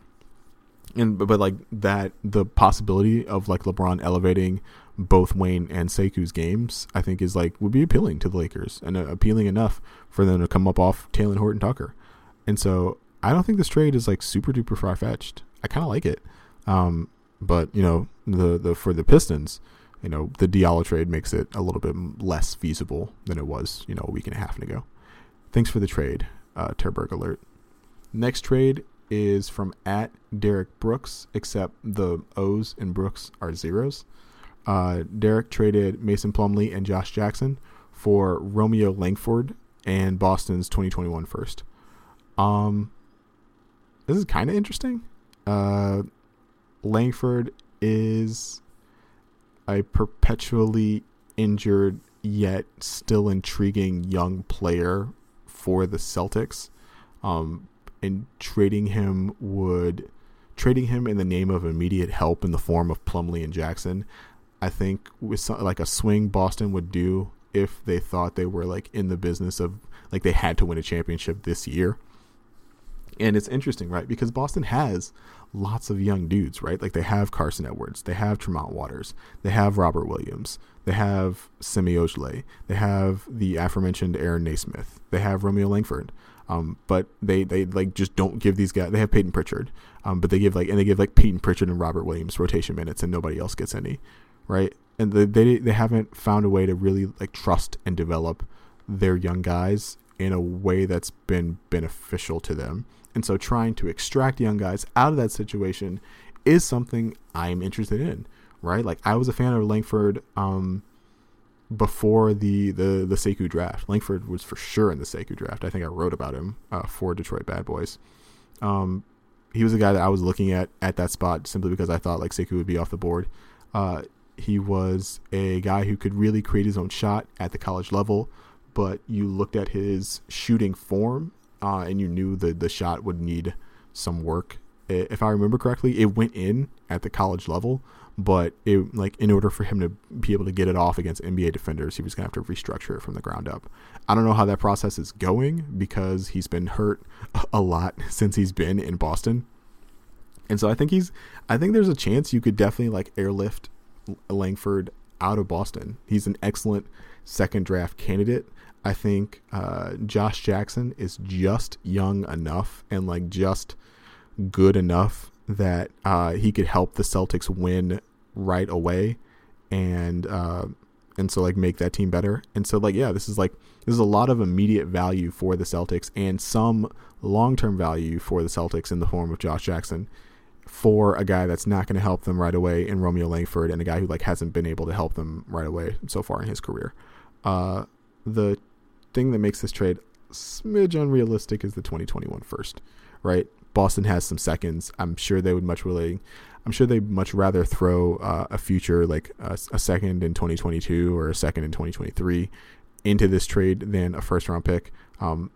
And but, but like that, the possibility of like LeBron elevating both Wayne and Sekou's games, I think is like would be appealing to the Lakers and uh, appealing enough for them to come up off Talen Horton Tucker. And so I don't think this trade is like super duper far fetched. I kind of like it. Um, but you know the the for the Pistons, you know the Diallo trade makes it a little bit less feasible than it was you know a week and a half ago. Thanks for the trade, uh, Turberg alert. Next trade is from at Derek Brooks, except the O's in Brooks are zeros. Uh, Derek traded Mason Plumlee and Josh Jackson for Romeo Langford and Boston's 2021 first. Um, this is kind of interesting. Uh, Langford is a perpetually injured yet still intriguing young player for the Celtics. Um, and trading him would trading him in the name of immediate help in the form of Plumlee and Jackson I think with some, like a swing Boston would do if they thought they were like in the business of like they had to win a championship this year. And it's interesting, right? Because Boston has lots of young dudes, right? Like they have Carson Edwards, they have Tremont Waters, they have Robert Williams, they have Semi Ojeleye, they have the aforementioned Aaron Nesmith, they have Romeo Langford. Um, but they, they like just don't give these guys. They have Payton Pritchard, um, but they give like and they give like Payton Pritchard and Robert Williams rotation minutes, and nobody else gets any, right? And they they they haven't found a way to really like trust and develop their young guys in a way that's been beneficial to them. And so trying to extract young guys out of that situation is something I'm interested in, right? Like I was a fan of Langford um, before the, the the Sekou draft. Langford was for sure in the Sekou draft. I think I wrote about him uh, for Detroit Bad Boys. Um, he was a guy that I was looking at at that spot simply because I thought like Sekou would be off the board. Uh, he was a guy who could really create his own shot at the college level, but you looked at his shooting form uh, and you knew the the shot would need some work. If I remember correctly, it went in at the college level, but it like in order for him to be able to get it off against NBA defenders, he was gonna have to restructure it from the ground up. I don't know how that process is going because he's been hurt a lot since he's been in Boston. And so I think he's I think there's a chance you could definitely like airlift Langford out of Boston. He's an excellent second draft candidate. I think uh, Josh Jackson is just young enough and like just good enough that uh, he could help the Celtics win right away, and uh, and so like make that team better. And so like yeah, this is like this is a lot of immediate value for the Celtics and some long term value for the Celtics in the form of Josh Jackson for a guy that's not going to help them right away in Romeo Langford and a guy who like hasn't been able to help them right away so far in his career. Uh, the thing that makes this trade smidge unrealistic is the 2021 first, right? Boston has some seconds. I'm sure they would much really, I'm sure they'd much rather throw uh, a future like a, a, second in 2022 or a second in 2023 into this trade than a first round pick. Um,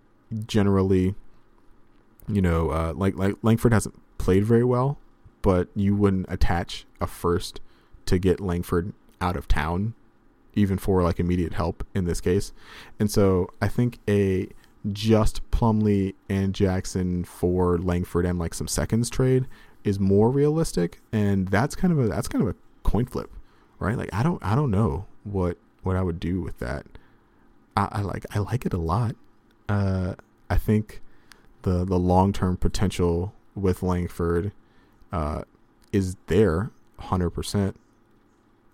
generally, you know, uh, like like Langford hasn't played very well, but you wouldn't attach a first to get Langford out of town even for like immediate help in this case. And so I think a just Plumlee and Jackson for Langford and like some seconds trade is more realistic and that's kind of a that's kind of a coin flip, right? Like I don't I don't know what what I would do with that. I, I like I like it a lot. Uh I think the the long term potential with Langford uh is there 100%.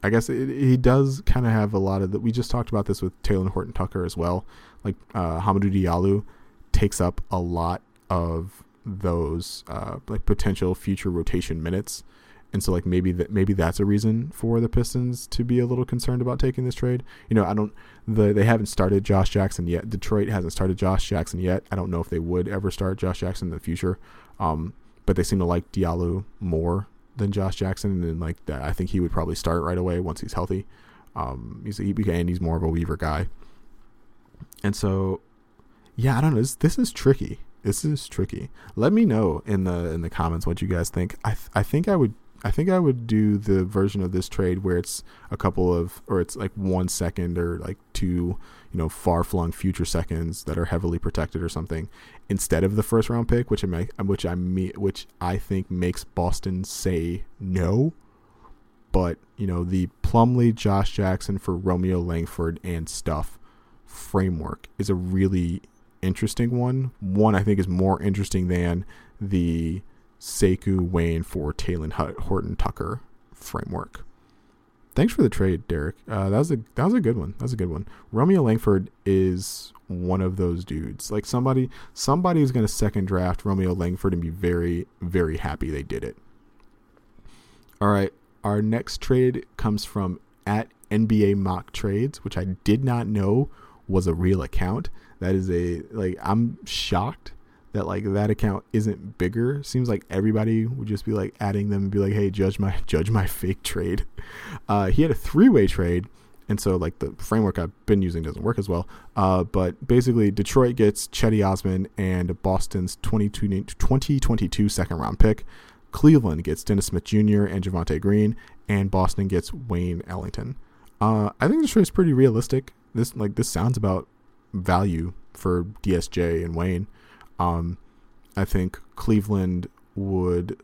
I guess he does kind of have a lot of that. We just talked about this with Talen Horton Tucker as well. Like uh, Hamidou Diallo takes up a lot of those uh, like potential future rotation minutes, and so like maybe that maybe that's a reason for the Pistons to be a little concerned about taking this trade. You know, I don't the they haven't started Josh Jackson yet. Detroit hasn't started Josh Jackson yet. I don't know if they would ever start Josh Jackson in the future, um, but they seem to like Diallo more than Josh Jackson, and like that, I think he would probably start right away once he's healthy. Um, he's he, and he's more of a Weaver guy, and so yeah, I don't know. This, this is tricky. This is tricky. Let me know in the in the comments what you guys think. I th- I think I would I think I would do the version of this trade where it's a couple of, or it's like one second or like two, you know, far flung future seconds that are heavily protected or something, instead of the first round pick, which I make, which I me, which I think makes Boston say no. But you know, the Plumlee, Josh Jackson for Romeo Langford and stuff framework is a really interesting one. One I think is more interesting than the Sekou Wayne for Talen Horton Tucker framework. Thanks for the trade, Derek. Uh, that was a that was a good one. That was a good one. Romeo Langford is one of those dudes. Like somebody somebody is going to second draft Romeo Langford and be very very happy they did it. All right, our next trade comes from at NBA Mock Trades, which I did not know was a real account. That is a like I'm shocked that like that account isn't bigger. Seems like everybody would just be like adding them and be like, "Hey, judge my judge my fake trade." Uh, he had a three way trade, and so like the framework I've been using doesn't work as well. Uh, but basically, Detroit gets Cedi Osman and Boston's 2022 second round pick. Cleveland gets Dennis Smith Jr. and Javonte Green, and Boston gets Wayne Ellington. Uh, I think this trade is pretty realistic. This like this sounds about value for DSJ and Wayne. Um, I think Cleveland would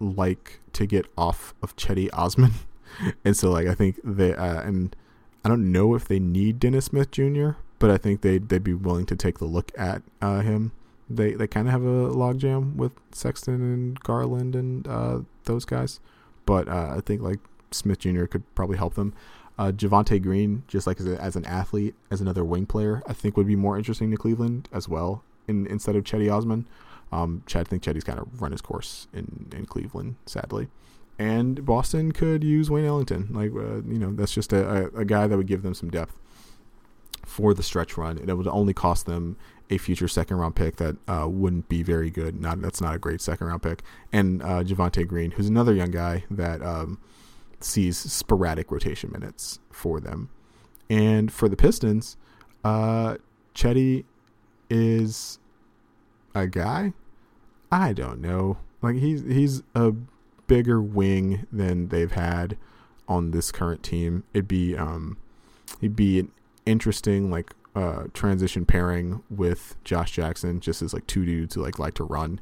like to get off of Cedi Osman, and so like I think they uh, and I don't know if they need Dennis Smith Jr., but I think they they'd be willing to take the look at uh, him. They they kind of have a logjam with Sexton and Garland and uh, those guys, but uh, I think like Smith Jr. could probably help them. Uh, Javonte Green, just like as, a, as, an athlete, as another wing player, I think would be more interesting to Cleveland as well. In, instead of Cedi Osman, um, I think Cedi's kind of run his course in in Cleveland, sadly. And Boston could use Wayne Ellington, like uh, you know, that's just a, a, a guy that would give them some depth for the stretch run, and it would only cost them a future second round pick that uh, wouldn't be very good. Not that's not a great second round pick. And uh, Javonte Green, who's another young guy that um, sees sporadic rotation minutes for them. And for the Pistons, uh, Cedi is a guy. I don't know. Like he's he's a bigger wing than they've had on this current team. It'd be um, he'd be an interesting like uh, transition pairing with Josh Jackson, just as like two dudes who like like to run.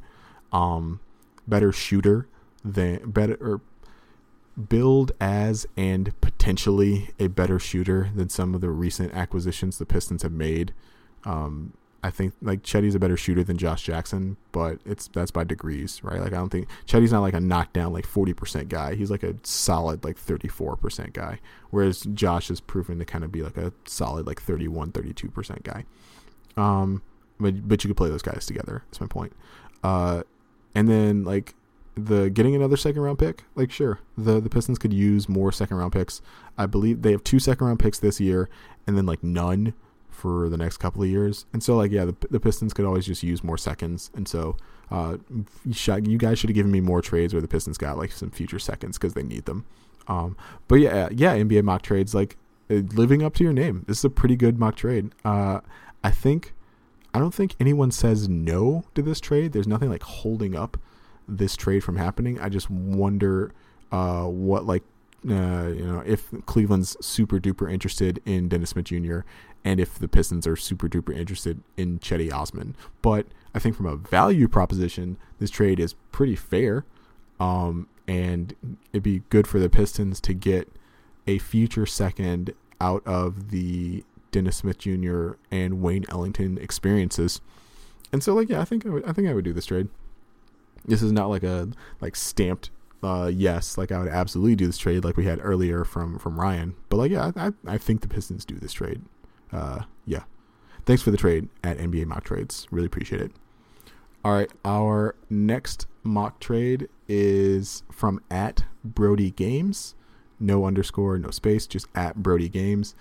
Um, better shooter than better or build as and potentially a better shooter than some of the recent acquisitions the Pistons have made. Um, I think like Cedi's a better shooter than Josh Jackson, but it's that's by degrees, right? Like I don't think Cedi's not like a knockdown like forty percent guy. He's like a solid like thirty four percent guy, whereas Josh has proven to kind of be like a solid like 31, 32 percent guy. Um, but but you could play those guys together. That's my point. Uh, and then like the getting another second round pick, like sure, the the Pistons could use more second round picks. I believe they have two second round picks this year, and then like none for the next couple of years. And so, like, yeah, the, the Pistons could always just use more seconds. And so, uh, you guys should have given me more trades where the Pistons got like some future seconds because they need them. Um, but yeah, yeah, NBA mock trades, like uh, living up to your name. This is a pretty good mock trade. Uh, I think, I don't think anyone says no to this trade. There's nothing like holding up this trade from happening. I just wonder uh, what like uh, you know, if Cleveland's super duper interested in Dennis Smith Jr. and if the Pistons are super duper interested in Cedi Osman. But I think from a value proposition, this trade is pretty fair. Um, and it'd be good for the Pistons to get a future second out of the Dennis Smith Jr. and Wayne Ellington experiences. And so, like, yeah, I think I would, I think I would do this trade. This is not like a like stamped uh, yes, like I would absolutely do this trade, like we had earlier from from Ryan. But like, yeah, I I think the Pistons do this trade. Uh, yeah. Thanks for the trade at NBA Mock Trades. Really appreciate it. All right, our next mock trade is from at Brody Games. No underscore, no space, just at Brody Games.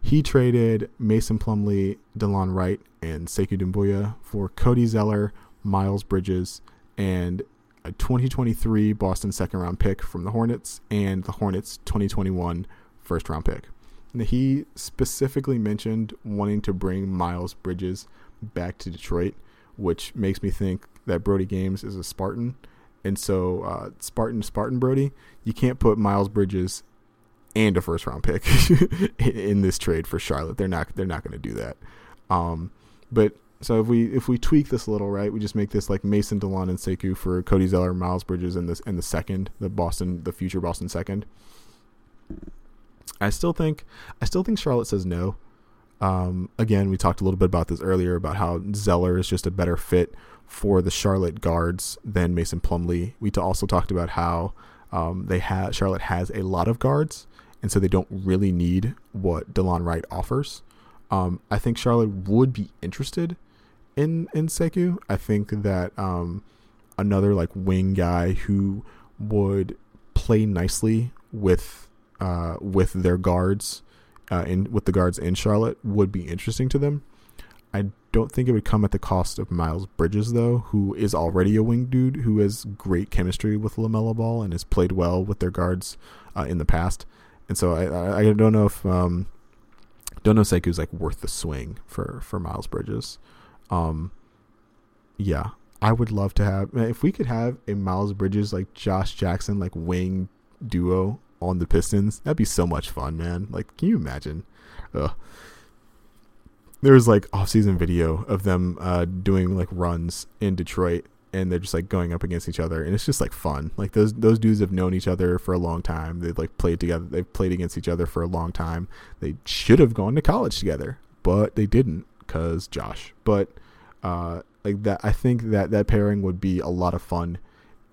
He traded Mason Plumlee, Delon Wright, and Sekou Doumbouya for Cody Zeller, Miles Bridges, and a 2023 Boston second round pick from the Hornets and the Hornets 2021 first round pick. And he specifically mentioned wanting to bring Miles Bridges back to Detroit, which makes me think that Brody Games is a Spartan. And so, uh, Spartan, Spartan Brody, you can't put Miles Bridges and a first round pick in this trade for Charlotte. They're not. They're not going to do that. Um, but so if we if we tweak this a little, right, we just make this like Mason Delon and Sekou for Cody Zeller, Miles Bridges, in this in the second, the Boston, the future Boston second. I still think I still think Charlotte says no. Um, again, we talked a little bit about this earlier about how Zeller is just a better fit for the Charlotte guards than Mason Plumlee. We also talked about how um, they have Charlotte has a lot of guards, and so they don't really need what Delon Wright offers. Um, I think Charlotte would be interested in in Sekou. I think that um, another like wing guy who would play nicely with uh, with their guards uh, in with the guards in Charlotte would be interesting to them. I don't think it would come at the cost of Miles Bridges though, who is already a wing dude who has great chemistry with LaMelo Ball and has played well with their guards uh, in the past. And so I, I, don't know if um, don't know if Sekou's like worth the swing for for Miles Bridges. Um, yeah, I would love to have if we could have a Miles Bridges like Josh Jackson like wing duo on the Pistons. That'd be so much fun, man. Like, can you imagine? Ugh. there was like off-season video of them uh, doing like runs in Detroit, and they're just like going up against each other, and it's just like fun. Like those those dudes have known each other for a long time. They've like played together. They've played against each other for a long time. They should have gone to college together, but they didn't because Josh. But uh, like that, I think that that pairing would be a lot of fun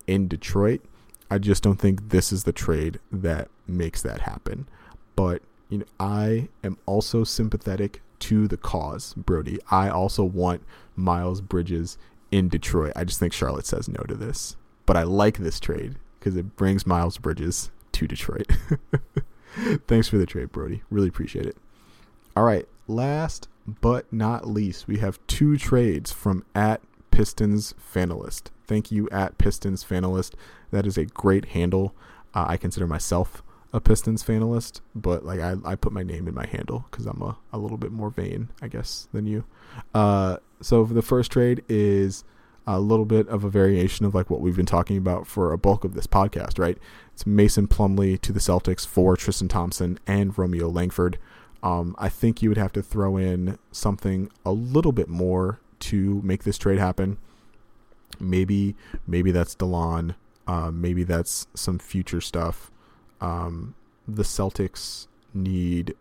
in Detroit. I just don't think this is the trade that makes that happen. But you know, I am also sympathetic to the cause, Brody. I also want Miles Bridges in Detroit. I just think Charlotte says no to this. But I like this trade because it brings Miles Bridges to Detroit. Thanks for the trade, Brody. Really appreciate it. All right, last but not least, we have two trades from at Pistons Fanalist. Thank you at Pistons Fanalist. That is a great handle. Uh, I consider myself a Pistons fanalist, but like I, I put my name in my handle because I'm a, a little bit more vain, I guess, than you. Uh, so the first trade is a little bit of a variation of like what we've been talking about for a bulk of this podcast, right? It's Mason Plumlee to the Celtics for Tristan Thompson and Romeo Langford. Um, I think you would have to throw in something a little bit more to make this trade happen. Maybe maybe that's Delon. Uh, maybe that's some future stuff um, the Celtics need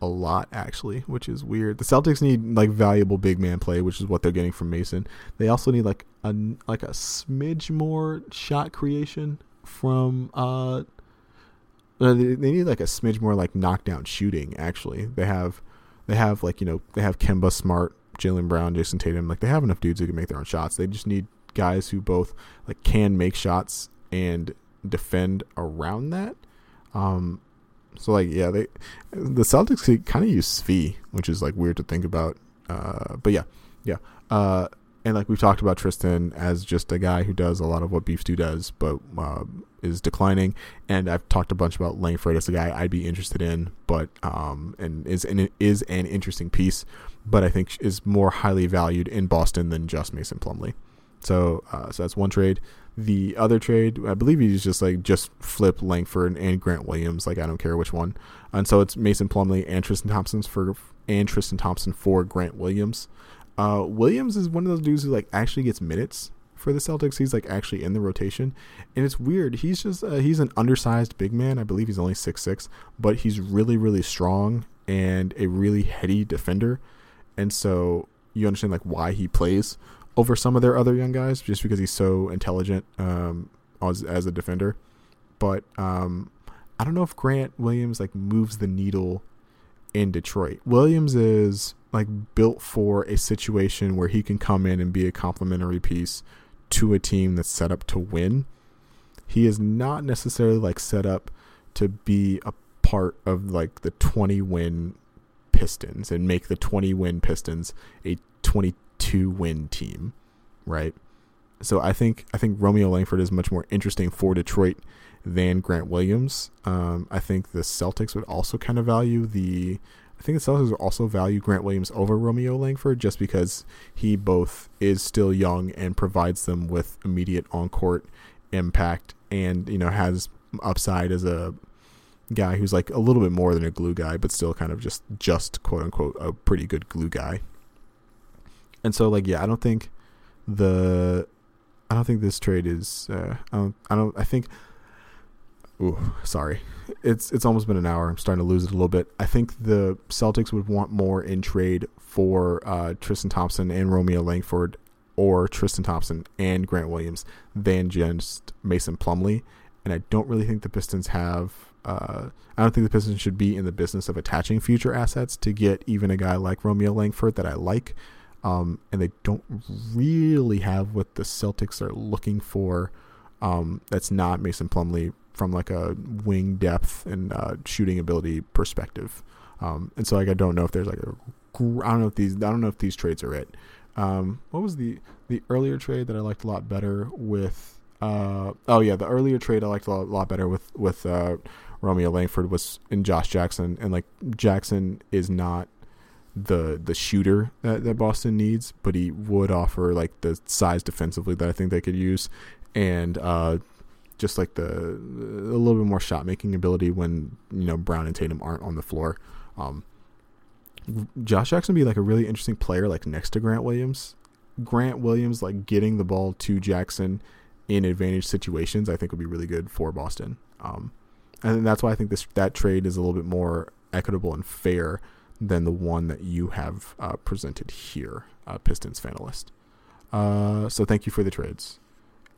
a lot actually, which is weird. The Celtics need like valuable big man play, which is what they're getting from Mason. They also need like a like a smidge more shot creation from uh, uh they, they need like a smidge more like knockdown shooting actually. They have they have like, you know, they have Kemba Smart, Jaylen Brown, Jayson Tatum, like they have enough dudes who can make their own shots. They just need guys who both like can make shots and defend around that. Um, so like yeah, they the Celtics kind of use Svi, which is like weird to think about. Uh, but yeah, yeah. Uh, and like we've talked about Tristan as just a guy who does a lot of what Beef Stew does, but uh, is declining. And I've talked a bunch about Langford as a guy I'd be interested in, but um, and is and is an interesting piece, but I think is more highly valued in Boston than just Mason Plumlee. So uh, so that's one trade. The other trade, I believe he's just like just flip Langford and Grant Williams. Like I don't care which one. And so it's Mason Plumlee and Tristan Thompson for and Tristan Thompson for Grant Williams. Uh, Williams is one of those dudes who like actually gets minutes for the Celtics. He's like actually in the rotation, and it's weird. He's just uh, he's an undersized big man. I believe he's only six six, but he's really really strong and a really heady defender. And so you understand like why he plays over some of their other young guys just because he's so intelligent um, as, as a defender. But um, I don't know if Grant Williams like moves the needle in Detroit. Williams is like built for a situation where he can come in and be a complementary piece to a team that's set up to win. He is not necessarily like set up to be a part of like the 20 win Pistons and make the 20 win Pistons a 20 two win team, right? So I think I think Romeo Langford is much more interesting for Detroit than Grant Williams. Um, I think the Celtics would also kind of value the. I think the Celtics would also value Grant Williams over Romeo Langford just because he both is still young and provides them with immediate on court impact and you know has upside as a guy who's like a little bit more than a glue guy, but still kind of just just quote unquote a pretty good glue guy. And so like yeah, I don't think the I don't think this trade is uh, I don't I don't I think Ooh, sorry. It's it's almost been an hour. I'm starting to lose it a little bit. I think the Celtics would want more in trade for uh, Tristan Thompson and Romeo Langford or Tristan Thompson and Grant Williams than just Mason Plumlee. And I don't really think the Pistons have uh, I don't think the Pistons should be in the business of attaching future assets to get even a guy like Romeo Langford that I like. Um, and they don't really have what the Celtics are looking for. Um, that's not Mason Plumlee from like a wing depth and uh, shooting ability perspective. Um, and so like I don't know if there's like a I don't know if these I don't know if these trades are it. Um, what was the the earlier trade that I liked a lot better with? Uh, oh yeah, the earlier trade I liked a lot, lot better with with uh, Romeo Langford was in Josh Jackson, and like Jackson is not the the shooter that, that Boston needs, but he would offer like the size defensively that I think they could use, and uh, just like the a little bit more shot making ability when you know Brown and Tatum aren't on the floor. Um, Josh Jackson be like a really interesting player, like next to Grant Williams. Grant Williams, like getting the ball to Jackson in advantage situations, I think would be really good for Boston. Um, and that's why I think this that trade is a little bit more equitable and fair than the one that you have uh, presented here, uh, Pistons Fanalist. Uh, so thank you for the trades.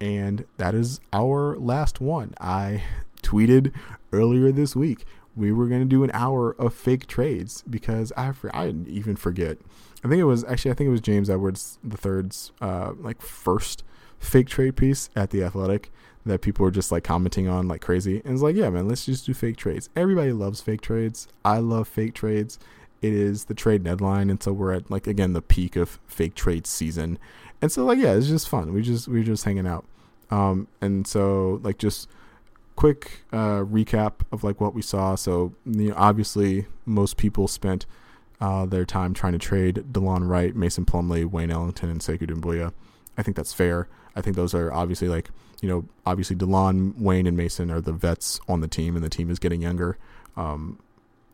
And that is our last one. I tweeted earlier this week we were going to do an hour of fake trades because I I even forget. I think it was actually I think it was James Edwards third's uh, like first fake trade piece at the Athletic that people were just like commenting on like crazy. And it's like, yeah, man, let's just do fake trades. Everybody loves fake trades. I love fake trades. It is the trade deadline, and so we're at like again the peak of fake trade season. And so like yeah, it's just fun. We just we are just hanging out. Um, and so like just quick uh, recap of like what we saw. So you know, obviously most people spent uh, their time trying to trade Delon Wright, Mason Plumlee, Wayne Ellington, and Sekou Doumbouya. I think that's fair. I think those are obviously like you know obviously Delon, Wayne, and Mason are the vets on the team, and the team is getting younger. Um,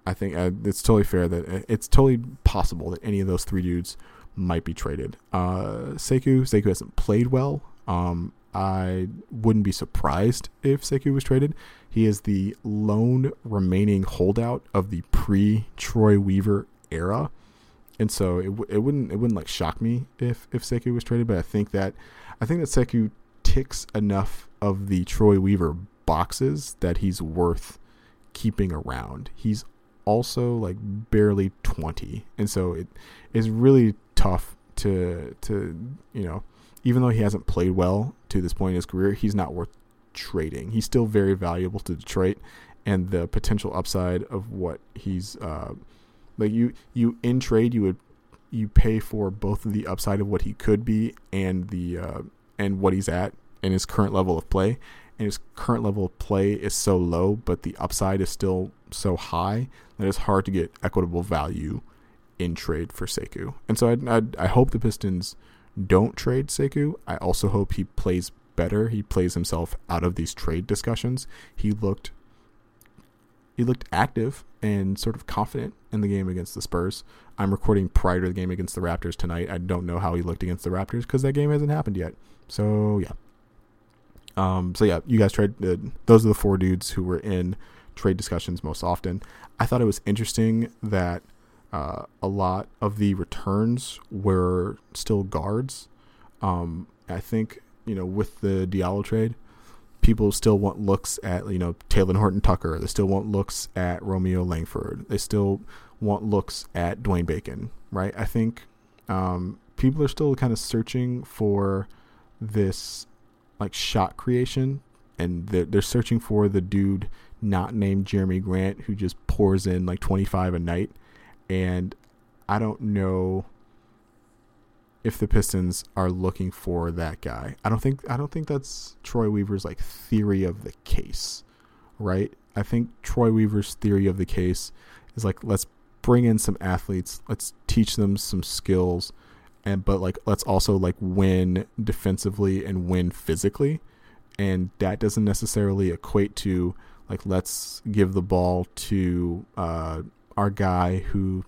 I think uh, it's totally fair that uh, it's totally possible that any of those three dudes might be traded. Uh, Sekou hasn't played well. Um, I wouldn't be surprised if Sekou was traded. He is the lone remaining holdout of the pre Troy Weaver era and so it, it wouldn't it wouldn't like shock me if if Sekou was traded, but I think that I think that Sekou ticks enough of the Troy Weaver boxes that he's worth keeping around. He's also like barely 20, and so it is really tough to to you know even though he hasn't played well to this point in his career, he's not worth trading. He's still very valuable to Detroit, and the potential upside of what he's uh, like you you in trade you would you pay for both the upside of what he could be and the uh, and what he's at and his current level of play. And his current level of play is so low, but the upside is still so high that it's hard to get equitable value in trade for Sekou. And so I, I, hope the Pistons don't trade Sekou. I also hope he plays better. He plays himself out of these trade discussions. He looked he looked active and sort of confident in the game against the Spurs. I'm recording prior to the game against the Raptors tonight. I don't know how he looked against the Raptors because that game hasn't happened yet. So yeah. Um, so yeah, you guys tried. Uh, those are the four dudes who were in trade discussions most often. I thought it was interesting that uh, a lot of the returns were still guards. Um, I think you know with the Diallo trade, people still want looks at you know Talen Horton Tucker. They still want looks at Romeo Langford. They still want looks at Dwayne Bacon. Right? I think um, people are still kind of searching for this like shot creation, and they're, they're searching for the dude not named Jerami Grant who just pours in like 25 a night. And I don't know if the Pistons are looking for that guy. I don't think I don't think that's Troy Weaver's like theory of the case, right? I think Troy Weaver's theory of the case is like let's bring in some athletes, let's teach them some skills and but like let's also like win defensively and win physically and that doesn't necessarily equate to like let's give the ball to uh, our guy who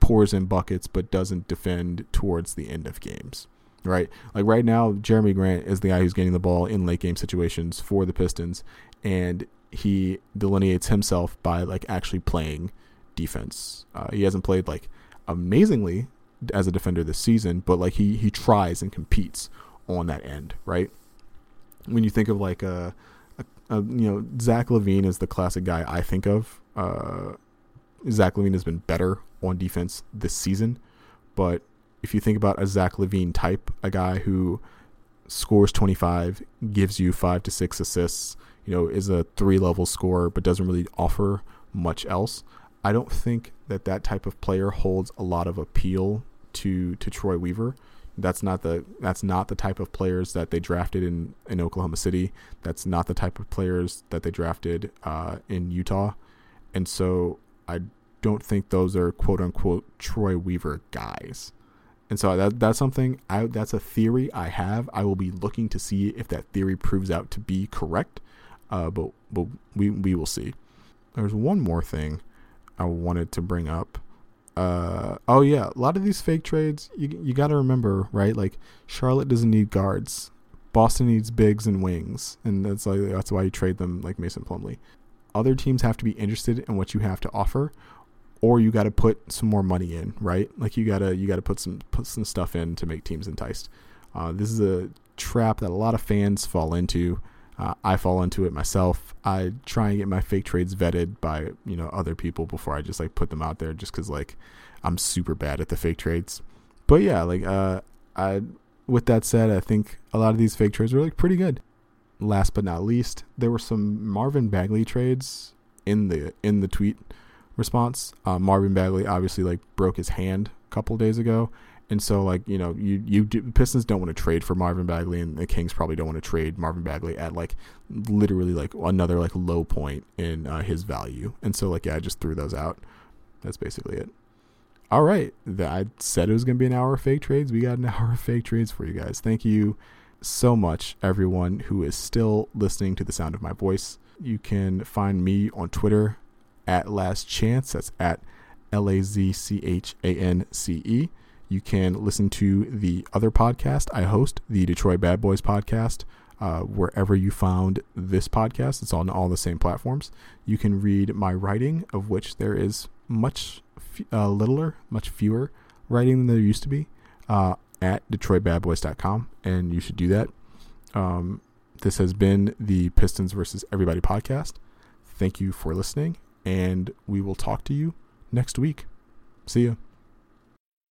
pours in buckets but doesn't defend towards the end of games. Right? Like right now, Jerami Grant is the guy who's getting the ball in late game situations for the Pistons, and he delineates himself by like actually playing defense. Uh, he hasn't played like amazingly as a defender this season, but like he he tries and competes on that end, right? When you think of like a, a you know Zach LaVine is the classic guy I think of. Uh, Zach LaVine has been better on defense this season. But if you think about a Zach LaVine type, a guy who scores 25, gives you five to six assists, you know, is a three level scorer, but doesn't really offer much else. I don't think that that type of player holds a lot of appeal to to Troy Weaver. That's not the that's not the type of players that they drafted in in Oklahoma City. That's not the type of players that they drafted uh, in Utah. And so I don't think those are quote unquote Troy Weaver guys. And so that that's something I that's a theory I have. I will be looking to see if that theory proves out to be correct. Uh, but but we we will see. There's one more thing I wanted to bring up. Uh, oh yeah, a lot of these fake trades, you you got to remember, right? Like Charlotte doesn't need guards, Boston needs bigs and wings, and that's like that's why you trade them like Mason Plumlee. Other teams have to be interested in what you have to offer, or you got to put some more money in, right? Like you gotta you gotta put some put some stuff in to make teams enticed. Uh, this is a trap that a lot of fans fall into. Uh, I fall into it myself. I try and get my fake trades vetted by you know other people before I just like put them out there, just because like I'm super bad at the fake trades. But yeah, like uh, I with that said, I think a lot of these fake trades were like pretty good. Last but not least, there were some Marvin Bagley trades in the in the tweet response. Uh, Marvin Bagley obviously like broke his hand a couple days ago, and so, like you know, you you do, Pistons don't want to trade for Marvin Bagley, and the Kings probably don't want to trade Marvin Bagley at like literally like another like low point in uh, his value. And so, like yeah, I just threw those out. That's basically it. All right, I said it was gonna be an hour of fake trades. We got an hour of fake trades for you guys. Thank you so much, everyone who is still listening to the sound of my voice. You can find me on Twitter at Laz Chance. That's at L A Z C H A N C E. You can listen to the other podcast I host, the Detroit Bad Boys podcast, uh, wherever you found this podcast. It's on all the same platforms. You can read my writing, of which there is much uh, littler, much fewer writing than there used to be, uh, at DetroitBadBoys.com, and you should do that. Um, this has been the Pistons versus Everybody podcast. Thank you for listening, and we will talk to you next week. See you.